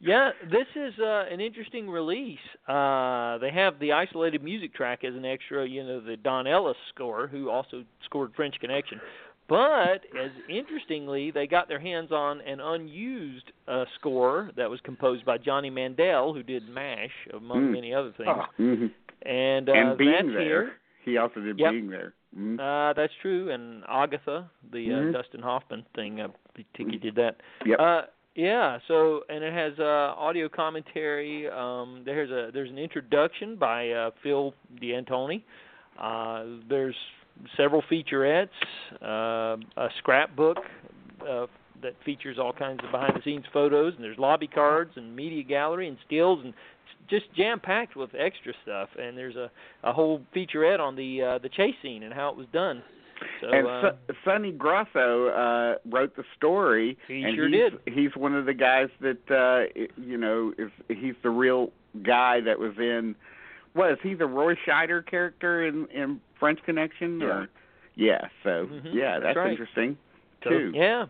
Yeah, this is uh, an interesting release. Uh, they have the isolated music track as an extra, you know, the Don Ellis score, who also scored French Connection. But as interestingly, they got their hands on an unused uh, score that was composed by Johnny Mandel, who did MASH, among Mm. many other things. Oh, Mhm. And uh, and being that's there, here. he also did Yep. being there. Mhm. Uh, that's true. And Agatha, the uh, Mhm. Dustin Hoffman thing, uh, I think he did that. Yep. Uh, yeah. So, and it has uh, audio commentary. Um, there's a there's an introduction by uh, Phil D'Antoni. Uh, there's several featurettes, uh, a scrapbook uh, that features all kinds of behind the scenes photos, and there's lobby cards and media gallery and stills and just jam packed with extra stuff. And there's a a whole featurette on the uh, the chase scene and how it was done. So, and uh, Su- Sonny Grosso uh wrote the story He and sure he's, did. he's one of the guys that uh you know is he's the real guy that was in was he the Roy Scheider character in in French Connection or yeah so Mhm, yeah that's that's right. interesting So, too Yeah.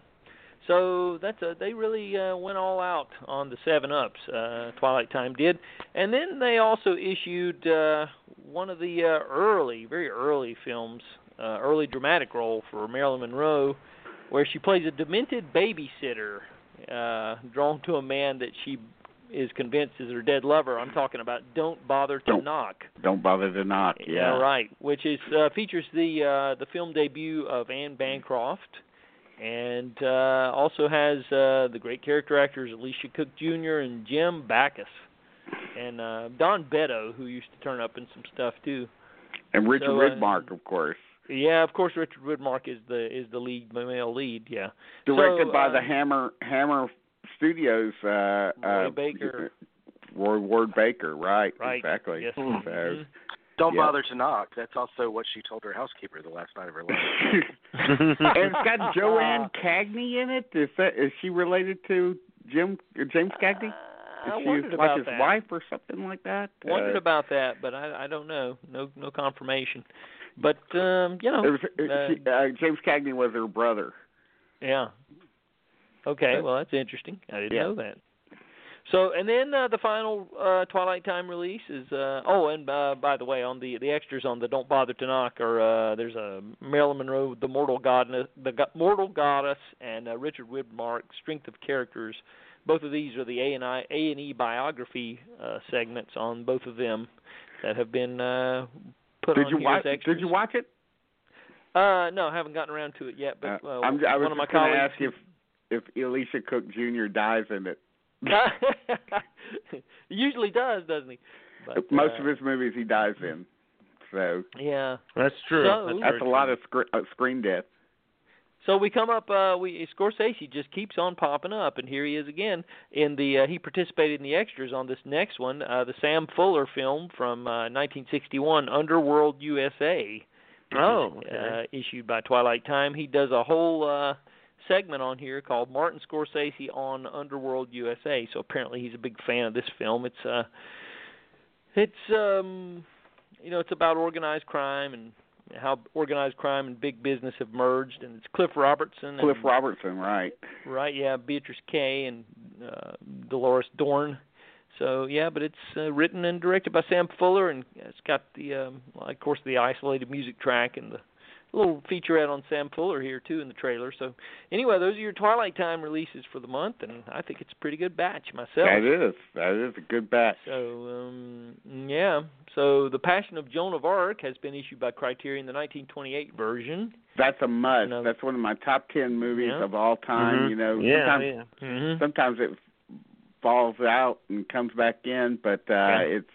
So that's a they really uh, went all out on the seven ups. Uh, Twilight Time did, and then they also issued uh, one of the uh, early, very early films, uh, early dramatic role for Marilyn Monroe, where she plays a demented babysitter uh, drawn to a man that she is convinced is her dead lover. I'm talking about Don't Bother to Don't- Knock. Don't bother to knock. Yeah. right. Which is uh, features the uh, the film debut of Anne Bancroft, and uh, also has uh, the great character actors Elisha Cook Jr. and Jim Backus, and uh, Don Beddoe, who used to turn up in some stuff too. And Richard So, uh, Widmark, of course, Yeah, of course, Richard Widmark is the is the lead male lead. Yeah. directed So, by the uh, Hammer Hammer Studios. Uh, Roy uh, Baker. Roy Ward Baker, right? Right. Exactly. Yes. So. Don't Yeah. bother to knock. That's also what she told her housekeeper the last night of her life. [LAUGHS] and it's got Joanne Cagney in it. Is that is she related to Jim uh, James Cagney? I Is she wondered like about his that. wife or something like that? Wondered Uh, about that, but I I don't know. No no confirmation. But um, you know, it was, it, uh, she, uh, James Cagney was her brother. Yeah. Okay, well that's interesting. I didn't Yeah. know that. So and then uh, the final uh, Twilight Time release is uh, oh and uh, by the way on the the extras on the Don't Bother to Knock are uh, there's a Marilyn Monroe the Mortal Goddess the Go- Mortal Goddess and uh, Richard Widmark Strength of Characters. Both of these are the A and I A and E biography uh, segments on both of them that have been uh, put Did on you watch? as extras. Did you watch it? Uh, no, I haven't gotten around to it yet. But Uh, uh, I'm, I was one of my just going to colleagues ask if if Elisha Cook Jr. dies in it. [LAUGHS] he usually does, doesn't he? But, Most uh, of his movies he dies in. So Yeah. That's true. So- that's that's very a true. lot of scr- uh, screen death. So we come up. uh We Scorsese just keeps on popping up, and here he is again in the. Uh, he participated in the extras on this next one, uh the Sam Fuller film from uh 1961, Underworld USA. Oh, okay. uh, issued by Twilight Time. He does a whole uh segment on here called Martin Scorsese on Underworld USA. So apparently he's a big fan of this film. It's uh it's um you know, it's about organized crime and how organized crime and big business have merged and it's Cliff Robertson Cliff and, Robertson, right? right, yeah, Beatrice Kay and uh Dolores Dorn. So yeah, but it's uh, written and directed by Sam Fuller, and it's got the, um, of course, the isolated music track and the little featurette on Sam Fuller here too in the trailer. So anyway, those are your Twilight Time releases for the month, and I think it's a pretty good batch myself. That is that is a good batch. So um yeah, so The Passion of Joan of Arc has been issued by Criterion, the 1928 version. That's a must. No. That's one of my top ten movies Yeah. of all time. Mhm. You know, yeah, sometimes yeah. Mm-hmm. sometimes it falls out and comes back in, but uh Yeah. it's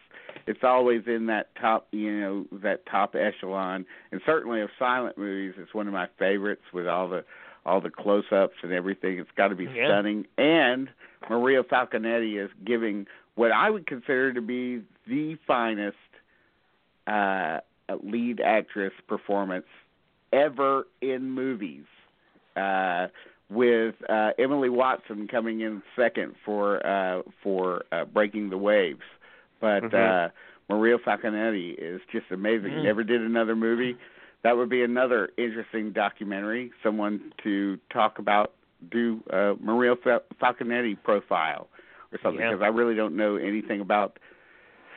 it's always in that top, you know, that top echelon. And certainly of silent movies, it's one of my favorites with all the all the close-ups and everything. It's got to be Yeah. stunning. And Maria Falconetti is giving what I would consider to be the finest uh lead actress performance ever in movies. Uh with uh, Emily Watson coming in second for uh, for uh, Breaking the Waves, but Mhm. uh, Maria Falconetti is just amazing. Mm. Never did another movie. That would be another interesting documentary. Someone to talk about, do uh, Maria Fal- Falconetti profile or something Yeah. because I really don't know anything about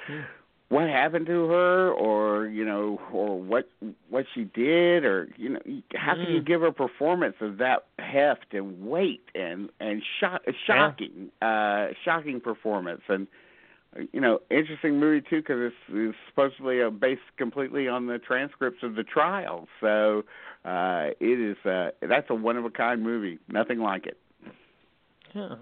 [SIGHS] what happened to her or you know or what what she did or you know how can you Mm. give a performance of that heft and weight and and shock shocking uh shocking performance and you know interesting movie too because it's, it's supposedly uh, based completely on the transcripts of the trial so uh it is uh that's a one of a kind movie nothing like it Yeah.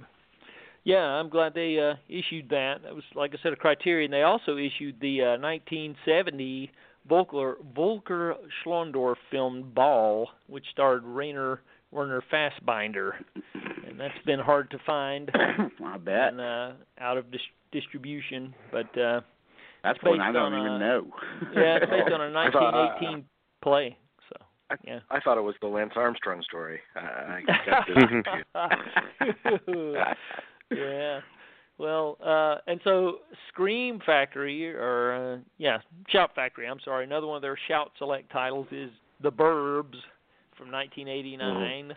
Yeah, I'm glad they uh issued that. That was like I said a criterion. They also issued the uh 1970 Volker Volker Schlöndorff film Baal, which starred Rainer Werner Fassbinder. And that's been hard to find [COUGHS] i bet and uh out of dis- distribution, but uh that's one i don't on even a- know [LAUGHS] yeah, it's based on a [LAUGHS] I thought, uh, 1918 play. So, I, yeah. I thought it was the Lance Armstrong story. I, I [LAUGHS] got this yeah. Well, uh and so Scream Factory or uh yeah, Shout Factory, I'm sorry. Another one of their Shout Select titles is The Burbs from 1989.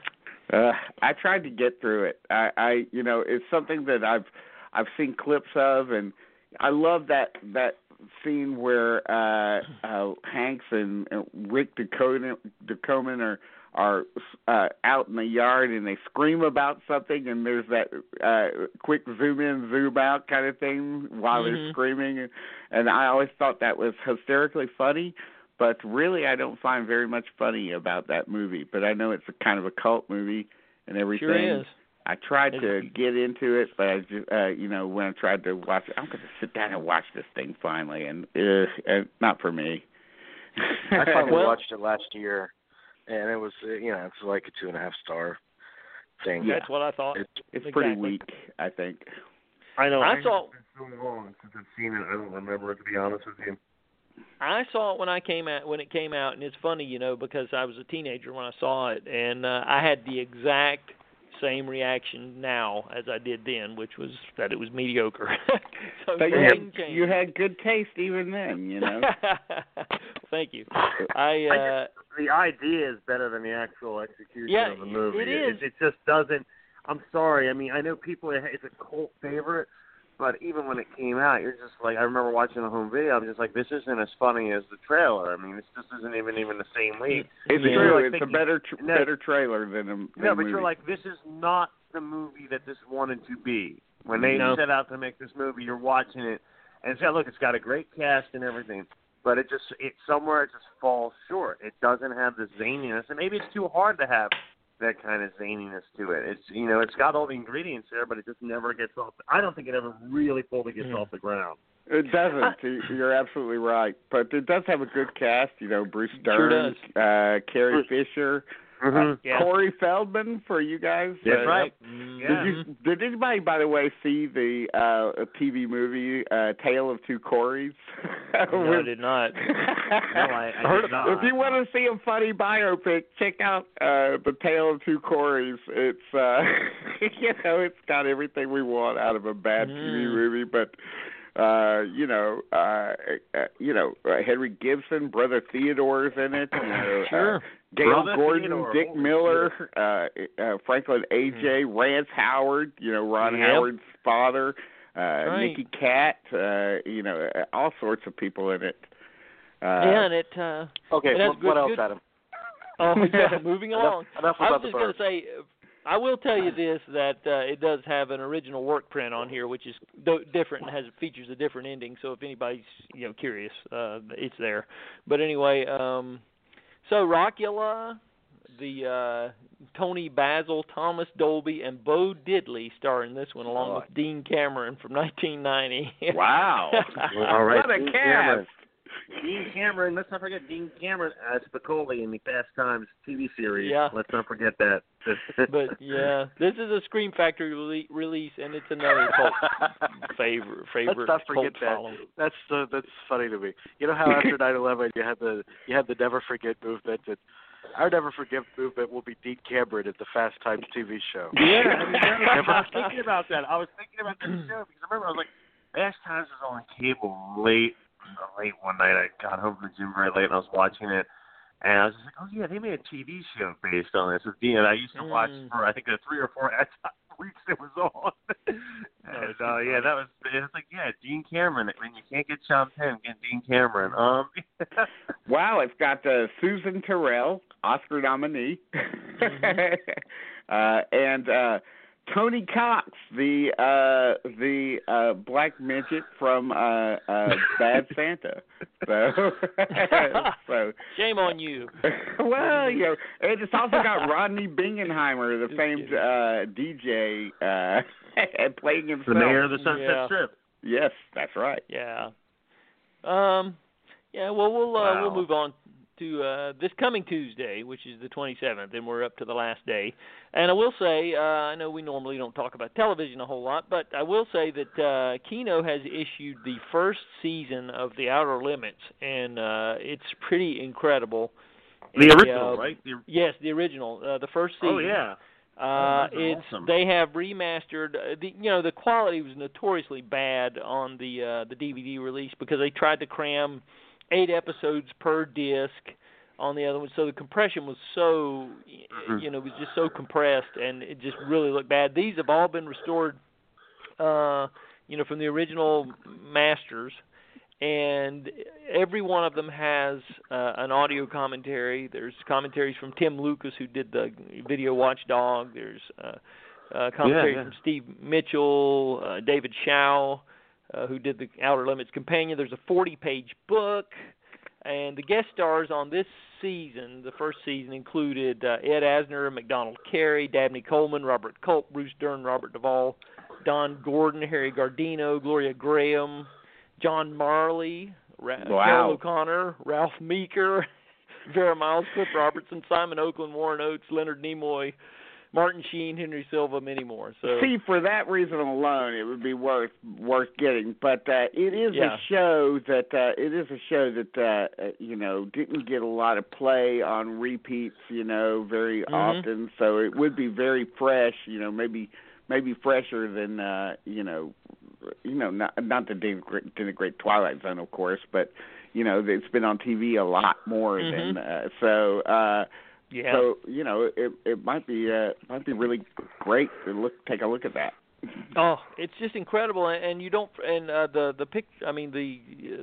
Uh, I tried to get through it. I, I, you know, it's something that I've, I've seen clips of, and I love that that scene where uh, uh, Hanks and uh, Rick Dakota Ducommun are are uh, out in the yard and they scream about something and there's that uh, quick zoom in zoom out kind of thing while mm-hmm. they're screaming and, and I always thought that was hysterically funny but really I don't find very much funny about that movie but I know it's a kind of a cult movie and everything sure is. I tried to get into it, but I just, uh, you know, when I tried to watch it, I'm going to sit down and watch this thing finally, and uh, uh not for me. I finally [LAUGHS] well, watched it last year, and it was, uh, you know, it's like a two and a half star thing. Yeah. That's what I thought. It's, it's exactly. pretty weak, I think. I know. I saw. It's been so long since I've seen it. I don't remember it to be honest with you. I saw it when I came out when it came out, and it's funny, you know, because I was a teenager when I saw it, and uh, I had the exact same reaction now as I did then, which was that it was mediocre. [LAUGHS] so but you had, you had good taste even then, you know. [LAUGHS] Thank you. I uh the idea is better than the actual execution Yeah, of the movie. it is. It, it just doesn't. I'm sorry. I mean, I know people. It's a cult favorite, but even when it came out, you're just like, I remember watching the home video. I'm just like, this isn't as funny as the trailer. I mean, this just isn't even even the same league. It's Yeah. true. Like it's thinking- a better tr- no. better trailer than a than No, but movie. you're like, this is not the movie that this wanted to be. When they No. set out to make this movie, you're watching it, and it's got look, it's got a great cast and everything, but it just it somewhere it just falls short. It doesn't have the zaniness, and maybe it's too hard to have that kind of zaniness to it. It's you know, it's got all the ingredients there, but it just never gets off. The, I don't think it ever really fully gets Mm. off the ground. It doesn't. You- You're absolutely right. But it does have a good cast. You know, Bruce Sure Dern, uh, Carrie Fisher, uh, Yeah. Corey Feldman for you guys. That's Uh, right. mm, Yeah. Did you? Did anybody, by the way, see the uh TV movie uh Tale of Two Corys? No, I did not. [LAUGHS] I- I did not. If you want to see a funny biopic, check out uh The Tale of Two Corys. It's uh [LAUGHS] you know, it's got everything we want out of a bad TV Mm. movie, but uh you know uh, uh you know uh, Henry Gibson brother Theodore's in it you know Sure. uh, Gale Brother Gordon Theodore, Dick Miller uh, uh Franklyn Ajaye Rance Howard you know Ron Mm-hmm. Yep. Howard's father uh right. Nicky Katt uh you know uh, all sorts of people in it uh yeah, and it uh Okay, It has what, what else, good- Adam? oh [LAUGHS] yeah, moving along. Enough, enough I was just going to say, uh, I will tell you this that uh, it does have an original work print on here, which is do- different and has features a different ending. So if anybody's you know curious, uh, it's there. But anyway, um, so Rockula, the uh, Toni Basil, Thomas Dolby, and Bo Diddley star in this one, along with Dean Cameron from [LAUGHS] 1990. wow [LAUGHS] All right, what a cast Cameron. Dean Cameron. Let's not forget Dean Cameron as Spicoli in the Fast Times TV series. Yeah. Let's not forget that. [LAUGHS] but yeah, this is a Scream Factory rele- release, and it's another [LAUGHS] cult favorite. favorite Let's not forget that. That's uh, that's funny to me. You know how after [LAUGHS] 9/11 you had the you had the Never Forget movement. And our Never Forget movement will be Dean Cameron at the Fast Times TV show. Yeah, I, mean, I was thinking about that. I was thinking about that show because I remember I was like, Fast Times was on cable late, late one night. I got home from the gym very late and I was watching it, and I was just like, oh yeah, they made a TV show based on this with Dean. And I used to watch Mm. for I think the three or four [LAUGHS] weeks it was on. [LAUGHS] and uh, yeah, that was it's like yeah, Dean Cameron. I mean, you can't get Sean Penn, get Dean Cameron. Um, [LAUGHS] Wow, it's got uh, Susan Tyrrell, Oscar nominee, uh, and uh, Tony Cox, the uh, the uh, black midget from uh, uh, Bad [LAUGHS] Santa. So, [LAUGHS] so Shame on you. [LAUGHS] well, you know, and it's also got Rodney Bingenheimer, the famed uh, DJ, uh, playing himself. the mayor of the Sunset Yeah. Strip. Yes, that's right. Yeah. Um. Yeah. Well, we'll uh, Wow. we'll move on to uh, this coming Tuesday, which is the 27th, and we're up to the last day. And I will say, uh, I know we normally don't talk about television a whole lot, but I will say that uh, Kino has issued the first season of The Outer Limits, and uh, it's pretty incredible. The And, original, uh, right? The, Yes, the original, uh, the first season. oh yeah. Uh, are it's awesome. they have remastered. Uh, the you know the quality was notoriously bad on the uh, the DVD release because they tried to cram eight episodes per disc on the other one, so the compression was so y Mhm. you know it was just so compressed and it just really looked bad. These have all been restored, uh, you know, from the original masters. and every one of them has uh, an audio commentary. There's commentaries from Tim Lucas, who did the Video Watchdog. There's uh, uh, commentary Yeah, yeah. from Steve Mitchell, uh, David Shaw, uh, who did the Outer Limits Companion. There's a 40-page book, and the guest stars on this season, the first season, included uh, Ed Asner, Macdonald Carey, Dabney Coleman, Robert Culp, Bruce Dern, Robert Duvall, Don Gordon, Harry Guardino, Gloria Grahame, John Marley, Ra- Wow. Carroll O'Connor, Ralph Meeker, [LAUGHS] Vera Miles, Cliff Robertson, Simon Oakland, Warren Oates, Leonard Nimoy, Martin Sheen, Henry Silva, many more. So See, for that reason alone, it would be worth worth getting. But uh, it is Yeah. a show that uh, it is a show that uh, uh, you know didn't get a lot of play on repeats, you know, very Mhm. often. So it would be very fresh, you know, maybe maybe fresher than uh, you know, you know, not not to denigrate, denigrate Twilight Zone, of course, but you know, it's been on TV a lot more Mhm. than uh, so. uh yeah. so you know, it it might be uh might be really great to look take a look at that. [LAUGHS] Oh, it's just incredible, and and you don't, and uh, the the pic, I mean the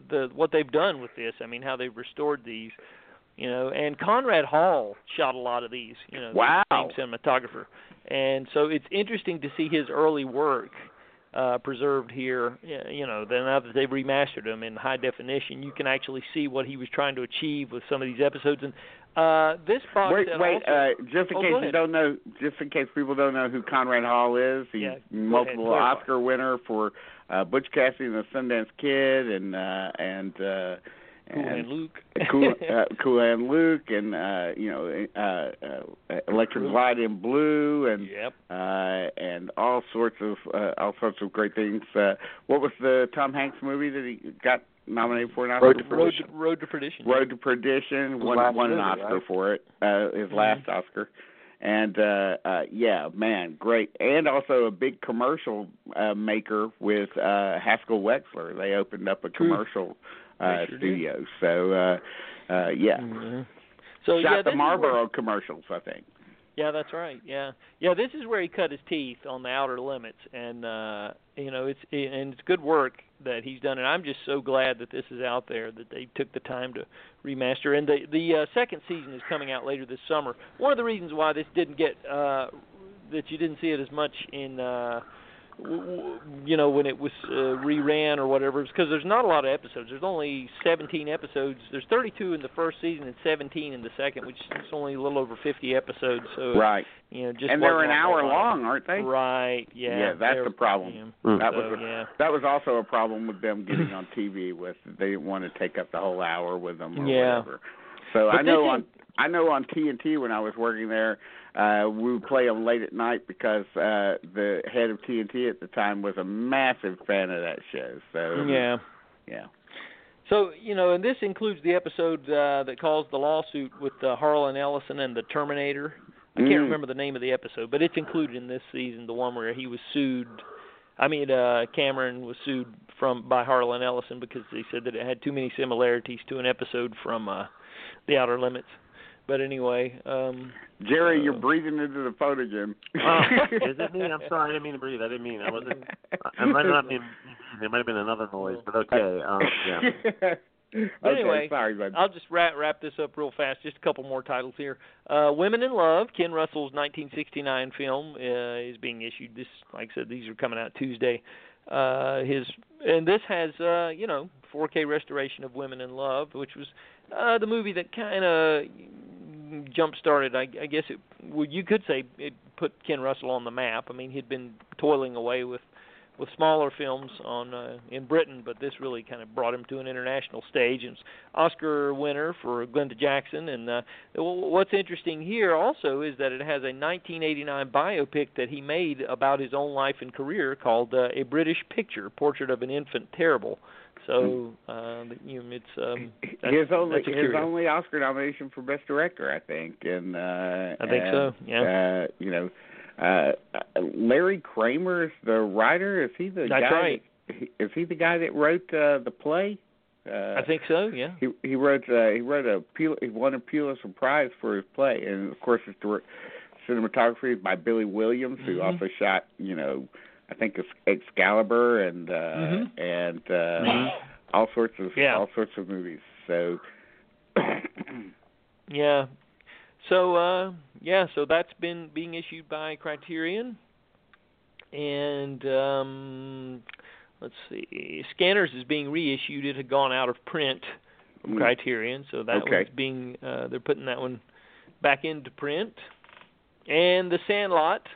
the what they've done with this, I mean how they've restored these, you know, and Conrad Hall shot a lot of these, you know, Wow. same cinematographer, and so it's interesting to see his early work uh preserved here you know then now that they've remastered them in high definition you can actually see what he was trying to achieve with some of these episodes and uh this box Wait, wait. also, Uh, just in Oh, case you don't know, just in case people don't know who Conrad Hall is, he's Yeah, multiple ahead. Oscar winner for uh, Butch Cassidy and the Sundance Kid, and uh, and uh, Cool and Hand Luke [LAUGHS] Cool, [LAUGHS] uh, cool Hand Luke, and uh, you know, uh, uh, Electra Glide in Blue, and yep uh, and all sorts of uh, all sorts of great things. Uh, what was the Tom Hanks movie that he got nominated for an Oscar? Road to for? road to, road to perdition Road to Perdition won won an movie, Oscar right? for it. Uh his last Oscar. And uh uh yeah, man, great. And also a big commercial uh maker with uh Haskell Wexler. They opened up a commercial uh They sure did. studio. So uh uh yeah. Mhm. So Shot yeah, the this where- Marlboro commercials, I think. Yeah, that's right. Yeah, yeah. This is where he cut his teeth on the outer limits, and uh, you know it's and it's good work that he's done. And I'm just so glad that this is out there that they took the time to remaster. And the the uh, second season is coming out later this summer. One of the reasons why this didn't get uh, that you didn't see it as much in. Uh, you know when it was uh, reran or whatever is because there's not a lot of episodes there's only 17 episodes there's 32 in the first season and 17 in the second which is only a little over 50 episodes so Right. you know, just and they're an hour lot. long, aren't they? Right. Yeah. Yeah, that's the problem. yeah. Mm. That So, was a, yeah. that was also a problem with them getting on TV with they didn't want to take up the whole hour with them or Yeah. whatever. So But I know this on I know on TNT when I was working there, uh we would play them late at night because uh the head of TNT at the time was a massive fan of that show. So Yeah. yeah. So you know, and this includes the episode uh, that calls the lawsuit with uh, Harlan Ellison and the Terminator. I can't Mm. remember the name of the episode, but it's included in this season. The one where he was sued. I mean, uh, Cameron was sued from by Harlan Ellison because they said that it had too many similarities to an episode from uh, The Outer Limits. But anyway, um, Jerry, you're Uh, breathing into the phone again. Oh, [LAUGHS] is it me? I'm sorry. I didn't mean to breathe. I didn't mean. I wasn't. [LAUGHS] I might not be. It might have been another noise, but okay. Um, yeah. [LAUGHS] okay, anyway, sorry, bud. I'll just wrap wrap this up real fast. Just a couple more titles here. Uh, Women in Love, Ken Russell's 1969 film, uh, is being issued. This, like I said, these are coming out Tuesday. Uh, his and this has uh, you know 4K restoration of Women in Love, which was uh, the movie that kind of jump started. I, I guess it. Well, you could say it put Ken Russell on the map. I mean, he'd been toiling away with with smaller films on uh, in Britain, but this really kind of brought him to an international stage. And Oscar winner for Glenda Jackson. And uh, what's interesting here also is that it has a 1989 biopic that he made about his own life and career called uh, A British Picture: Portrait of an Infant Terrible. So uh, you know, it's um, that's, his only that's his only Oscar nomination for best director, I think, and uh, I think and, so, yeah. Uh, you know, uh, uh, Larry Kramer is the writer. Is he the That's guy? right. That, is he the guy that wrote uh, the play? Uh, I think so. Yeah. he he wrote uh, he wrote a Pul- he won a Pulitzer Prize for his play, and of course his dir- cinematography is by Billy Williams, who Mhm. also shot you know I think it's Excalibur and uh, Mhm. and uh, Mhm. all sorts of Yeah. all sorts of movies. So [COUGHS] Yeah. So uh yeah, so that's been being issued by Criterion. And um let's see. Scanners is being reissued. It had gone out of print from Mm. Criterion, so that Okay. one's being uh they're putting that one back into print. And The Sandlot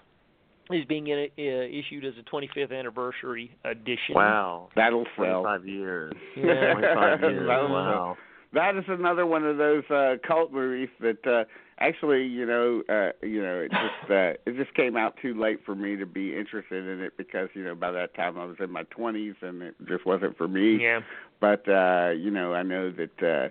is being in, uh, issued as a 25th anniversary edition. Wow. that'll sell. [LAUGHS] 25 years. Yeah. 25 years. Wow. that is another one of those uh cult movies that uh actually you know uh you know it just [LAUGHS] uh it just came out too late for me to be interested in it because you know by that time I was in my 20s and it just wasn't for me Yeah. but uh you know I know that uh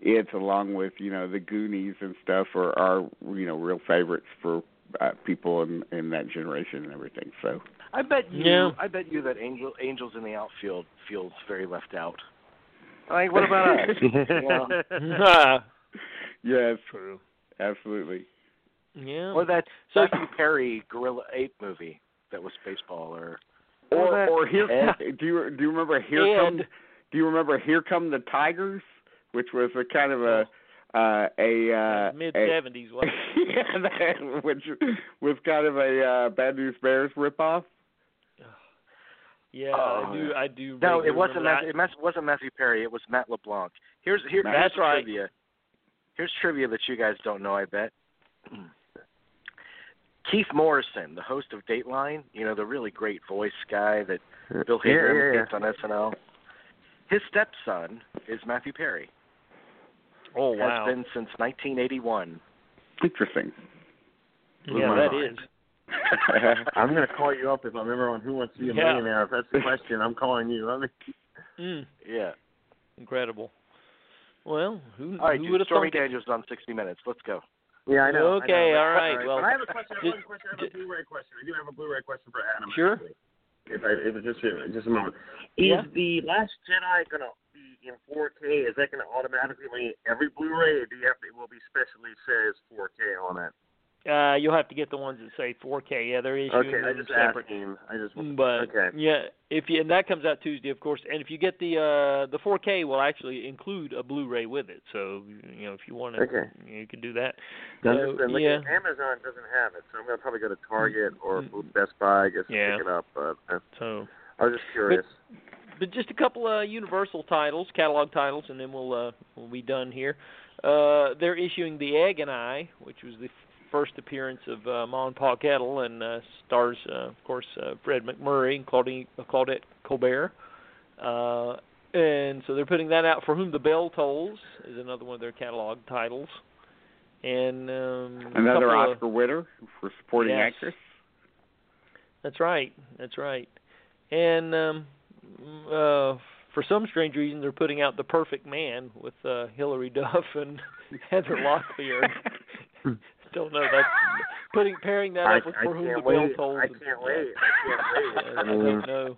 it's along with you know the Goonies and stuff are are you know real favorites for uh, people in in that generation and everything so I bet you. Yeah. I bet you that Angel Angels in the outfield feels very left out. Like, what about us? [LAUGHS] Yeah. yes True. absolutely Yeah. Or that So- Matthew Perry Gorilla Ape movie that was baseball, or or that or here Ed. [LAUGHS] do you do you remember here Ed. come do you remember here come the tigers which was a kind of a uh a uh Mid seventies, wasn't it? [LAUGHS] yeah, that, which was kind of a uh bad news bears ripoff [SIGHS] Yeah, Oh, I do. I do. no, it wasn't. remember Matthew, it mas- wasn't Matthew Perry. It was Matt LeBlanc. Here's here. Matt- here's That's right. Trivia. Here's trivia that you guys don't know. I bet. [CLEARS THROAT] Keith Morrison, the host of Dateline, you know the really great voice guy that Bill Yeah, Hader yeah, imitates on SNL. His stepson is Matthew Perry. That. Oh wow. Has been since 1981. interesting yeah, my that mind. is. [LAUGHS] I'm going to call you up if I'm ever on Who Wants to Be a Yeah. Millionaire. If that's the [LAUGHS] question, I'm calling you. I mean, Mm, Yeah. incredible. Well, who, All right, who dude. would have Stormy thought? it? Daniels on 60 Minutes. Let's go. yeah, I know. I Okay, know. all right, well, but I have a question. I have just- one question. I have a Blu-ray question. I do have a Blu-ray question for Adam. Sure. actually. If I, if it's just just a moment. Yeah. Is the Last Jedi going to be in 4K? Is that going to automatically be every Blu-ray, or do you have to? It will be specially says 4K on it. Uh, you'll have to get the ones that say 4K. Yeah, they're issuing Okay, I them just separate. asking. I just. But okay. yeah, if you and that comes out Tuesday, of course. And if you get the uh the 4K, will actually include a Blu-ray with it. So you know, if you want to, Okay. you can do that. So, yeah. Amazon doesn't have it, so I'm gonna probably go to Target or Mm. Best Buy, I guess, and Yeah. pick it up. But uh, So, I was just curious. but just a couple of Universal titles, catalog titles, and then we'll uh we'll be done here. Uh, they're issuing The Egg and I, which was the f- first appearance of uh, Ma and Pa Kettle, and uh, stars, uh, of course, uh, Fred MacMurray and Claudine, uh, Claudette Colbert. Uh, and so they're putting that out. For Whom the Bell Tolls is another one of their catalog titles. And um, another couple of- Oscar winner for supporting Yes. actress That's right. That's right. And um uh for some strange reason they're putting out The Perfect Man with uh Hilary Duff and [LAUGHS] Heather Locklear. [LAUGHS] Don't know that's putting pairing that I, up with I For Whom the Bell wait. Tolls. I can't wait. I can't [LAUGHS] wait. I, I I mean, don't know.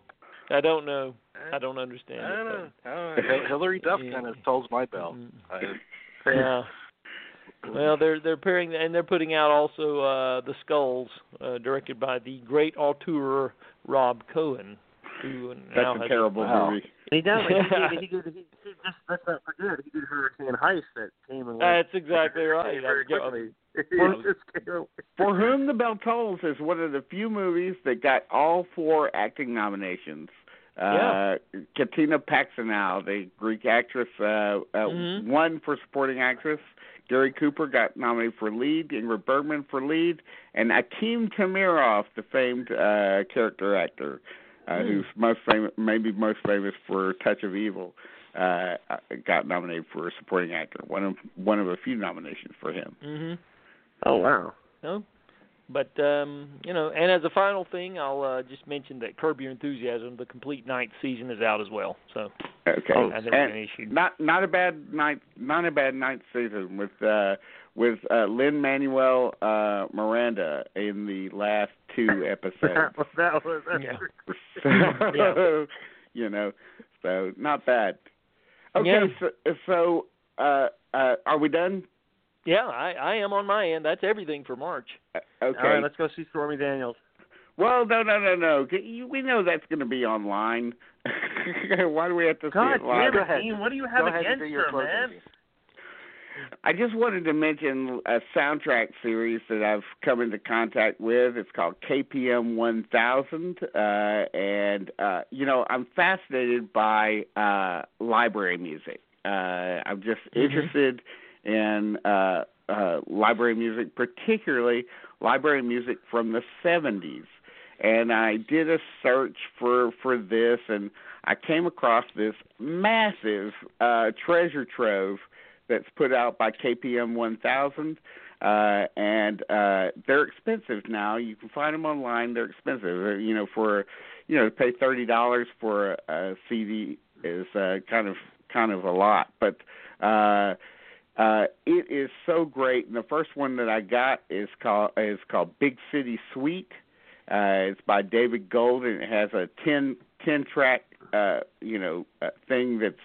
I don't know. I don't understand I don't it. know. I don't know. Hilary Duff Yeah. kind of tolls my bell. Mm. I, Yeah. Well, they're they're pairing and they're putting out also uh The Skulls, uh directed by the great auteur Rob Cohen, who that's has a terrible wow. movie he does. He did. [LAUGHS] He did. He, he just. Let's not forget. He did Hurricane Heist that came and went. That's exactly [LAUGHS] right. Very quickly. For- He just came- [LAUGHS] For Whom the Bell Tolls is one of the few movies that got all four acting nominations. Uh, Katina Paxinou, the Greek actress, uh, uh, Mhm. won for supporting actress. Gary Cooper got nominated for lead. Ingrid Bergman for lead, and Akim Tamiroff, the famed uh, character actor, uh, Hmm. who's most famous, maybe most famous for Touch of Evil, uh, got nominated for a supporting actor. One of one of a few nominations for him. Mm-hmm. Oh wow. No. But um, you know, and as a final thing, I'll uh, just mention that Curb Your Enthusiasm, the complete ninth season, is out as well. So Okay. I think And- an issue. not not a bad night not a bad ninth season with uh with uh Lin-Manuel uh Miranda in the last two [LAUGHS] episodes. that was. That was Yeah. pretty- [LAUGHS] so, you know, so not bad. Okay, Yeah. so so uh uh are we done? Yeah, I, I am on my end. That's everything for March. Uh, Okay. All right, let's go see Stormy Daniels. well, no, no, no, no. We know that's going to be online. [LAUGHS] Why do we have to God see it live? damn what do you have Go against do your her, closing, man? I just wanted to mention a soundtrack series that I've come into contact with. It's called KPM 1000, uh, and uh, you know I'm fascinated by uh, library music. Uh, I'm just interested in uh, uh, library music, particularly library music from the 70s. And I did a search for for this, and I came across this massive uh, treasure trove that's put out by KPM 1000, uh, and uh, they're expensive now. You can find them online. They're expensive. Uh, You know, for you know, to pay thirty dollars for a, a CD is uh, kind of kind of a lot, but. Uh, uh, it is so great, and the first one that I got is called is called Big City Suite. Uh, it's by David Gold, and it has a 10, 10 track, uh, you know, uh, thing that's,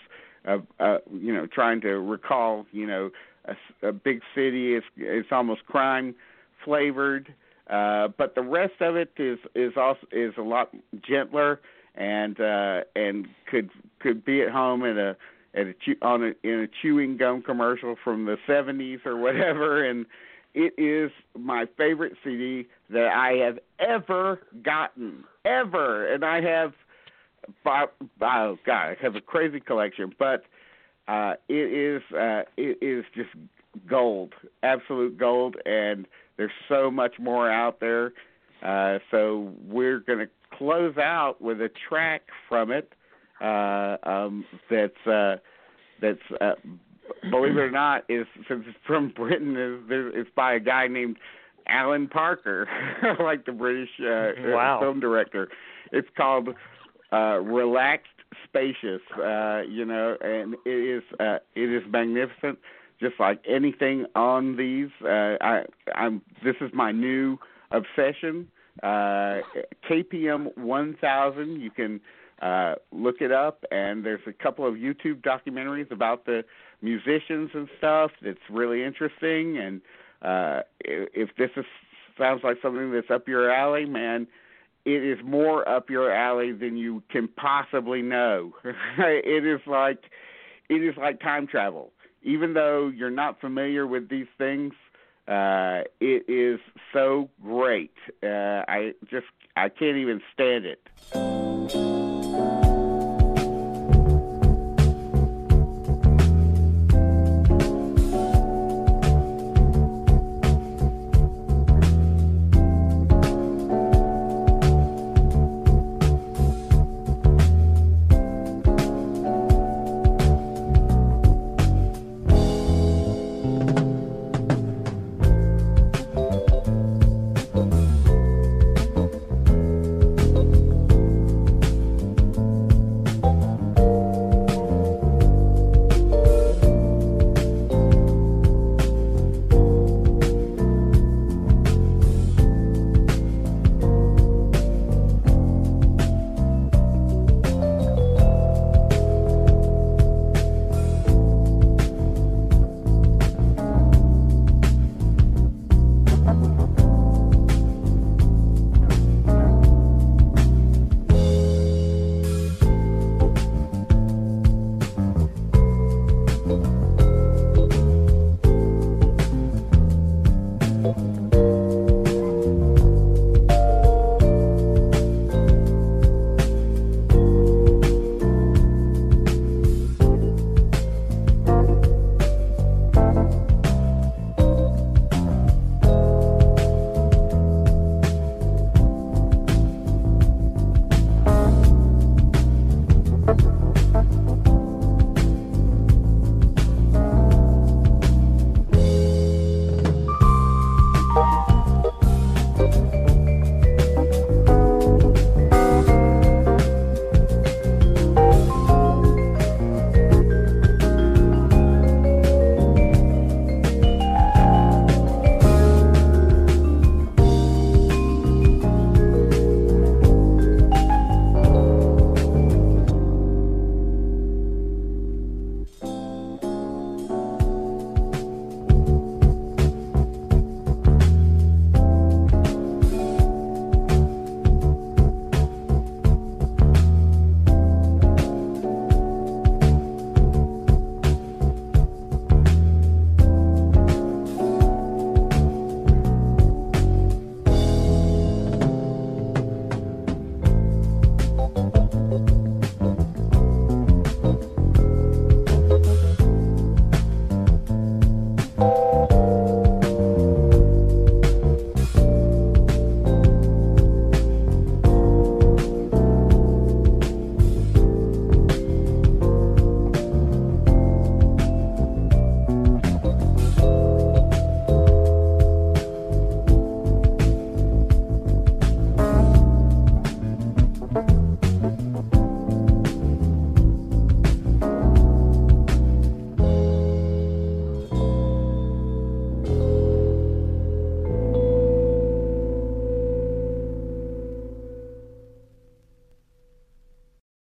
uh, uh, you know, trying to recall, you know, a, a big city. It's it's almost crime flavored, uh, but the rest of it is is also is a lot gentler and uh, and could could be at home at a at a on a, in a chewing gum commercial from the 70s or whatever, [LAUGHS] and it is my favorite CD that I have ever gotten, ever, and I have, oh God, I have a crazy collection, but uh, it is uh, it is just gold, absolute gold, and there's so much more out there. Uh, so we're going to close out with a track from it uh, um, that's uh, that's uh, believe it or not is since it's from [LAUGHS] Britain is it's by a guy named Alan Parker, [LAUGHS] like the British uh, Wow. film director. It's called uh, Relaxed Spacious, uh, you know, and it is uh, it is magnificent. Just like anything on these, uh, I, I'm. This is my new obsession. Uh, KPM 1000. You can uh, look it up, and there's a couple of YouTube documentaries about the musicians and stuff. That's really interesting. And uh, if this is, sounds like something that's up your alley, man, it is more up your alley than you can possibly know. [LAUGHS] it is like it is like time travel. Even though you're not familiar with these things, uh, it is so great. Uh, I just I can't even stand it.